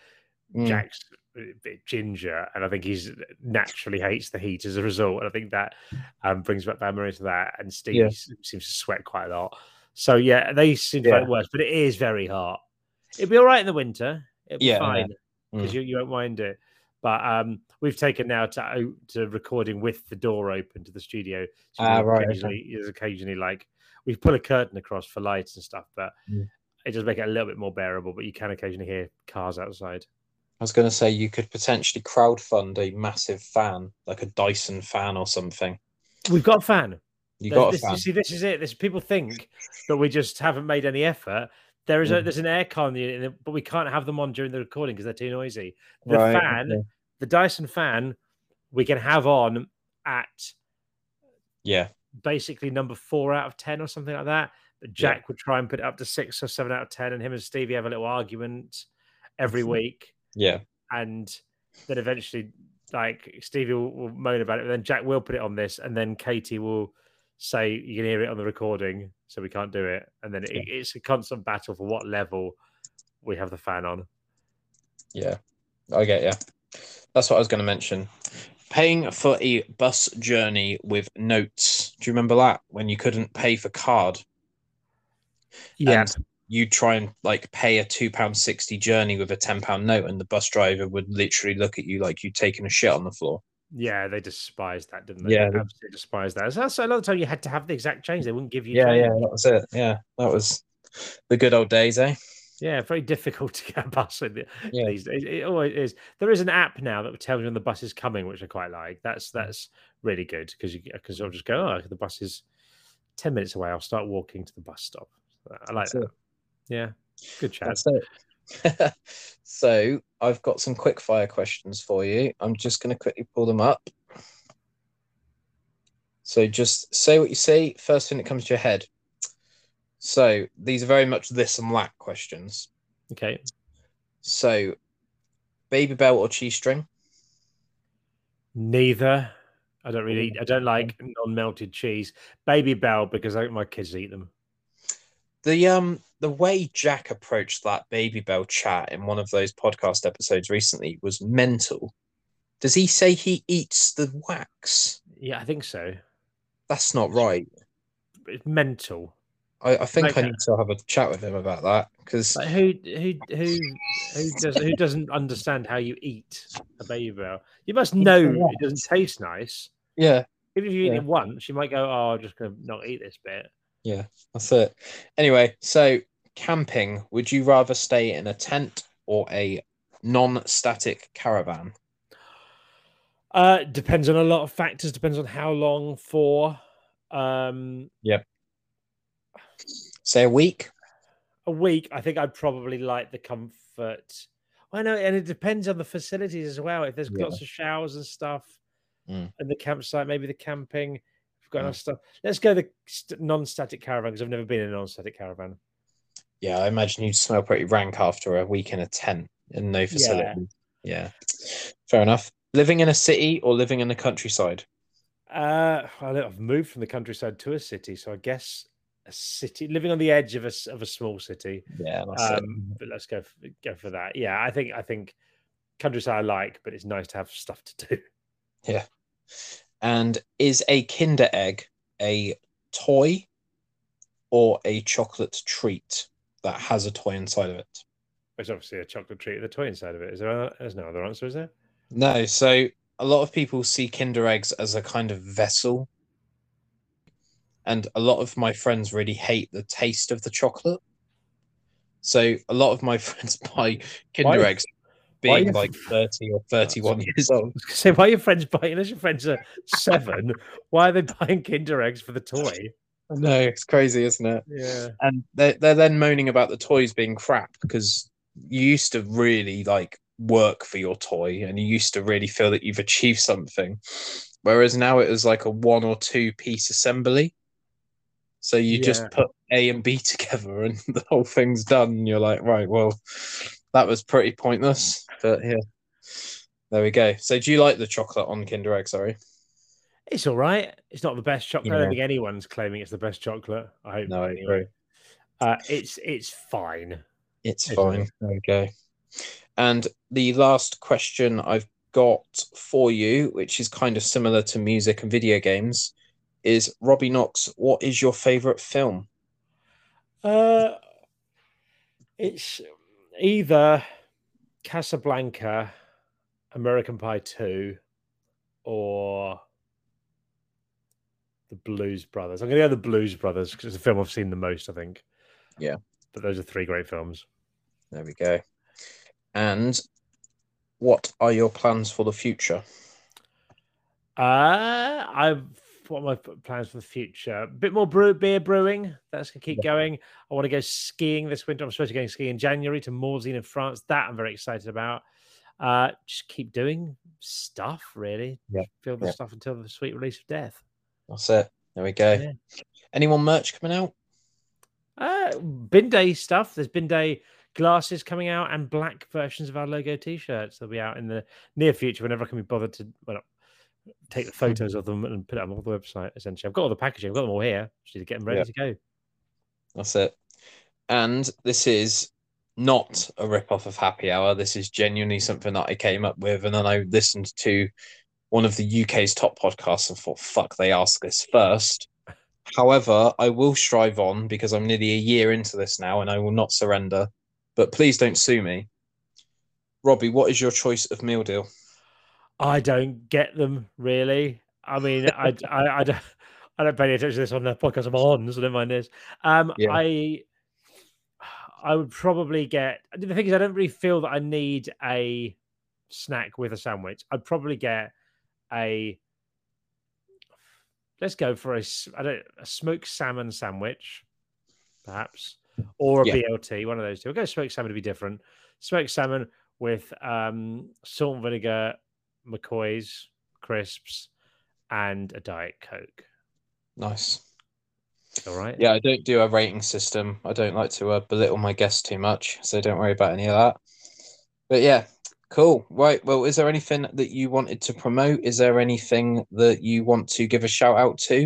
Mm, Jack's a bit ginger, and I think he's naturally hates the heat as a result. And I think that um, brings back memories of that. And Steve Yeah. seems to sweat quite a lot. So yeah, they seem to Yeah. find it worse, but it is very hot. It'd be all right in the winter. It'd be Yeah, fine because Mm. you, you won't mind it. But um, we've taken now to to recording with the door open to the studio. So Ah, right, okay. Occasionally, there's occasionally like we put a curtain across for lights and stuff, but Mm. it does make it a little bit more bearable. But you can occasionally hear cars outside. I was going to say you could potentially crowdfund a massive fan, like a Dyson fan or something. We've got a fan. You got a this, fan. See, this is it. This people think that we just haven't made any effort. There is a Mm. there's an aircon unit, but we can't have them on during the recording because they're too noisy. The Right, fan, okay. the Dyson fan, we can have on at Yeah. basically number four out of ten or something like that. But Yeah. Jack would try and put it up to six or seven out of ten, and him and Stevie have a little argument every week, Yeah. and then eventually, like Stevie will, will moan about it, but then Jack will put it on this, and then Katie will say you can hear it on the recording, so we can't do it, and then it, Yeah. it's a constant battle for what level we have the fan on. Yeah, I get you. That's what I was going to mention. Paying for a bus journey with notes. Do you remember that when you couldn't pay for card? Yeah, And you try and like pay a two pound sixty journey with a ten pound note, and the bus driver would literally look at you like you'd taken a shit on the floor. yeah, they despised that, didn't they? Yeah, they absolutely despised that. So, a lot of the time you had to have the exact change; they wouldn't give you. Yeah, change. yeah, that was it. Yeah, that was the good old days, eh? Yeah, very difficult to get a bus in the, Yeah. these days. It always is. There is an app now that tells you when the bus is coming, which I quite like. Mm. That's that's really good because you because I'll just go, oh, the bus is ten minutes away. I'll start walking to the bus stop. I like That's that. it. Yeah, good chat. That's it. so I've got some quick fire questions for you. I'm just going to quickly pull them up. So just say what you say first thing that comes to your head. So these are very much this and that questions. Okay, So Babybel or cheese string? neither. I don't really. I don't like non-melted cheese. Babybel because I, my kids eat them. The um the way Jack approached that Babybel chat in one of those podcast episodes recently was mental. Does he say he eats the wax? Yeah, I think so. That's not right. It's mental. I, I think I need to have a chat with him about that because who who who who does who doesn't understand how you eat a Babybel? You must know it doesn't taste nice. yeah, Even if you eat Yeah. it once, you might go, "Oh, I'm just gonna not eat this bit." Yeah, that's it. Anyway, so camping, would you rather stay in a tent or a non-static caravan? Uh, depends on a lot of factors. Depends on how long for. Um, Say a week? a week. I think I'd probably like the comfort. I know, and it depends on the facilities as well. If there's Yeah. lots of showers and stuff, Mm. and the campsite, maybe the camping. We've got enough stuff. Let's go the st- non-static caravan because I've never been in a non-static caravan. Yeah, I imagine you'd smell pretty rank after a week in a tent and no facility. Yeah. Fair enough. Living in a city or living in the countryside? Uh, I've moved from the countryside to a city, so I guess a city, living on the edge of a of a small city. Yeah. Um, but let's go for, go for that. Yeah, I think I think countryside I like, but it's nice to have stuff to do. And is a Kinder Egg a toy or a chocolate treat that has a toy inside of it? There's obviously a chocolate treat with a toy inside of it. Is there? There's no other answer, is there? No, so a lot of people see Kinder Eggs as a kind of vessel. And a lot of my friends really hate the taste of the chocolate. So a lot of my friends buy Kinder Why- Eggs being you- like 30 or 31 years old. Say, why are your friends buying? Unless your friends are seven, why are they buying Kinder eggs for the toy? No, it's crazy, isn't it? Yeah, and they're, they're then moaning about the toys being crap because you used to really like work for your toy and you used to really feel that you've achieved something whereas now it is like a one or two piece assembly so you Yeah. just put a and b together and the whole thing's done and you're like right well that was pretty pointless but yeah there we go so do you like the chocolate on kinder egg sorry it's all right. It's not the best chocolate. I don't think anyone's claiming it's the best chocolate. I hope. no not, i anyway. agree Uh, it's it's fine. It's It's fine. okay. There we go. And the last question I've got for you, which is kind of similar to music and video games, is Robbie Knox, what is your favorite film? Uh, it's either Casablanca, American Pie Two, or the Blues Brothers. I'm going to go the Blues Brothers because it's the film I've seen the most. I think. Yeah. but those are three great films. There we go. And what are your plans for the future? Uh, I've what are my plans for the future? A bit more brew, beer brewing. That's gonna keep going. I want to go skiing this winter. I'm supposed to go skiing in January to Morzine in France. That I'm very excited about. Uh, just keep doing stuff, really. Yeah, Feel the yeah. stuff until the sweet release of death. That's it. There we go. Yeah. Any more merch coming out? Uh, bin day stuff. There's bin day glasses coming out and black versions of our logo t-shirts. They'll be out in the near future whenever I can be bothered to well, take the photos of them and put it up on the website. Essentially, I've got all the packaging. I've got them all here. Just need to get them ready Yeah. to go. That's it. And this is not a rip off of Happy Hour. This is genuinely something that I came up with. And then I listened to one of the UK's top podcasts and thought, fuck, they asked this first. However, I will strive on because I'm nearly a year into this now and I will not surrender. But please don't sue me. Robbie, what is your choice of meal deal? I don't get them really. I mean, I, I, I don't. I don't pay any attention to this on the podcast I'm on, so don't mind this. Um, Yeah. I, I would probably get. The thing is, I don't really feel that I need a snack with a sandwich. I'd probably get a. Let's go for a, I don't, a smoked salmon sandwich, perhaps, or a Yeah. BLT. One of those two. I'll go smoked salmon to be different. Smoked salmon with um, salt and vinegar, McCoy's crisps, and a diet coke. Nice. All right. Yeah, I don't do a rating system. I don't like to uh, belittle my guests too much, so don't worry about any of that. But yeah, cool. Right. Well, is there anything that you wanted to promote? Is there anything that you want to give a shout out to?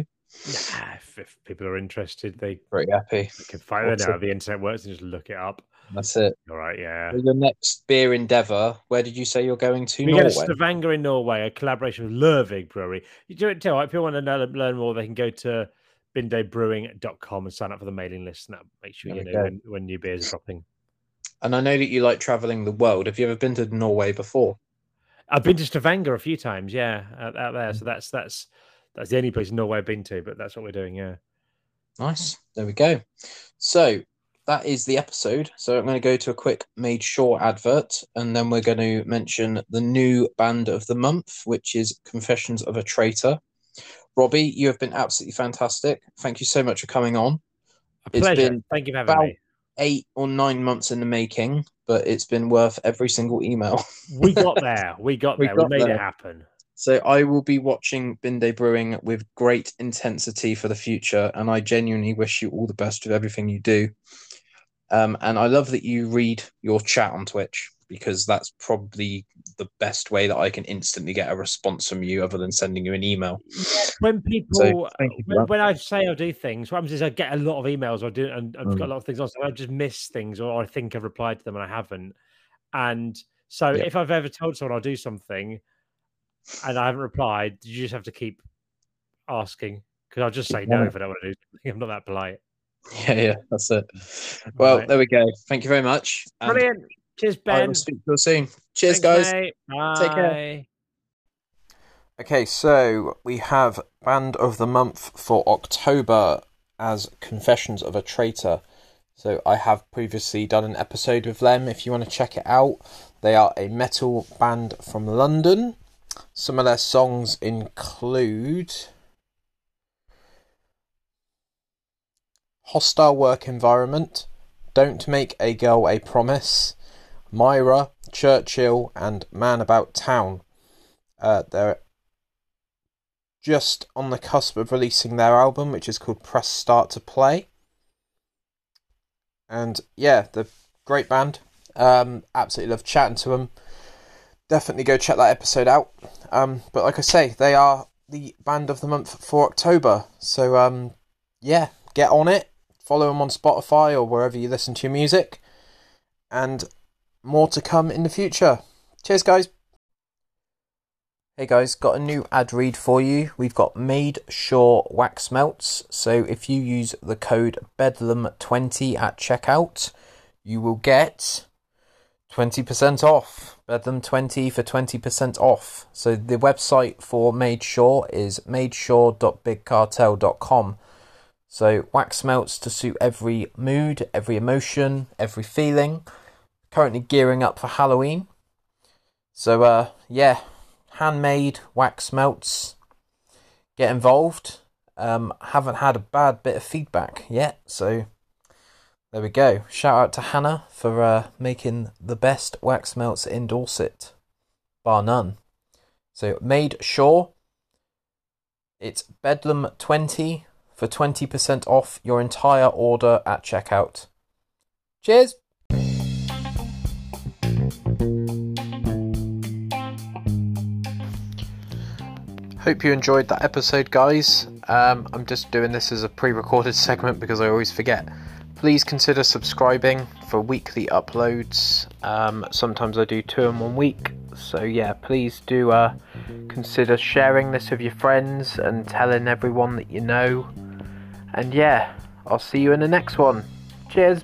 Nah, if, if people are interested, they, Pretty happy. they can find it now. The internet works and just look it up. That's it. All right. Yeah. For your next beer endeavor, where did you say you're going to? We go to Norway. Stavanger in Norway, a collaboration with Lervig Brewery. You do it tell if people want to know, learn more, they can go to bindaybrewing.com and sign up for the mailing list, and that makes sure There you we know when, when new beers are dropping. And I know that you like traveling the world. Have you ever been to Norway before? I've been to Stavanger a few times, yeah, out, out there. Hmm. So that's that's that's the only place in Norway I've been to, but that's what we're doing, yeah. Nice. There we go. So that is the episode. So I'm going to go to a quick made sure advert and then we're going to mention the new band of the month, which is Confessions of a Traitor. Robbie, you have been absolutely fantastic. Thank you so much for coming on. A It's pleasure. been Thank you for having about- me. Eight or nine months in the making, but it's been worth every single email. We got there. We got We there. got we made there. it happen. So I will be watching Bin Day Brewing with great intensity for the future, and I genuinely wish you all the best with everything you do. Um, and I love that you read your chat on Twitch because that's probably the best way that I can instantly get a response from you, other than sending you an email. when people So, thank you for when, when I say I'll do things, what happens is I get a lot of emails. I do, and I've got Mm. a lot of things on, so I just miss things, or I think I've replied to them and I haven't. And so, Yeah. if I've ever told someone I'll do something and I haven't replied, you just have to keep asking because I'll just say no if I don't want to do something. I'm not that polite. Yeah, yeah, that's it. Well, Right. there we go. Thank you very much. and Brilliant. Cheers, I will speak to you soon. Cheers, Thanks, guys. mate. Take care. Okay, so we have Band of the Month for October as Confessions of a Traitor. So I have previously done an episode with them if you want to check it out. They are a metal band from London. Some of their songs include Hostile Work Environment, Don't Make a Girl a Promise, Myra, Churchill, and Man About Town. Uh, they're just on the cusp of releasing their album, which is called Press Start to Play. And yeah, the great band. Um, absolutely love chatting to them. Definitely go check that episode out. Um, but like I say, they are the band of the month for October. So um, yeah, get on it. Follow them on Spotify or wherever you listen to your music. And more to come in the future. Cheers, guys. Hey guys, got a new ad read for you. We've got Made Sure Wax Melts. So if you use the code Bedlam20 at checkout, you will get 20% off. Bedlam20 for 20% off. So the website for Made Sure is madesure.bigcartel.com. So wax melts to suit every mood, every emotion, every feeling. Currently gearing up for Halloween. So uh yeah, handmade wax melts. Get involved. Um, haven't had a bad bit of feedback yet, so there we go. Shout out to Hannah for uh, making the best wax melts in Dorset, bar none. So made sure it's Bedlam twenty for twenty percent off your entire order at checkout. Cheers. Hope you enjoyed that episode, guys. Um, I'm just doing this as a pre recorded segment because I always forget. Please consider subscribing for weekly uploads. Um, sometimes I do two in one week. So, yeah, please do uh, consider sharing this with your friends and telling everyone that you know. And yeah, I'll see you in the next one. Cheers!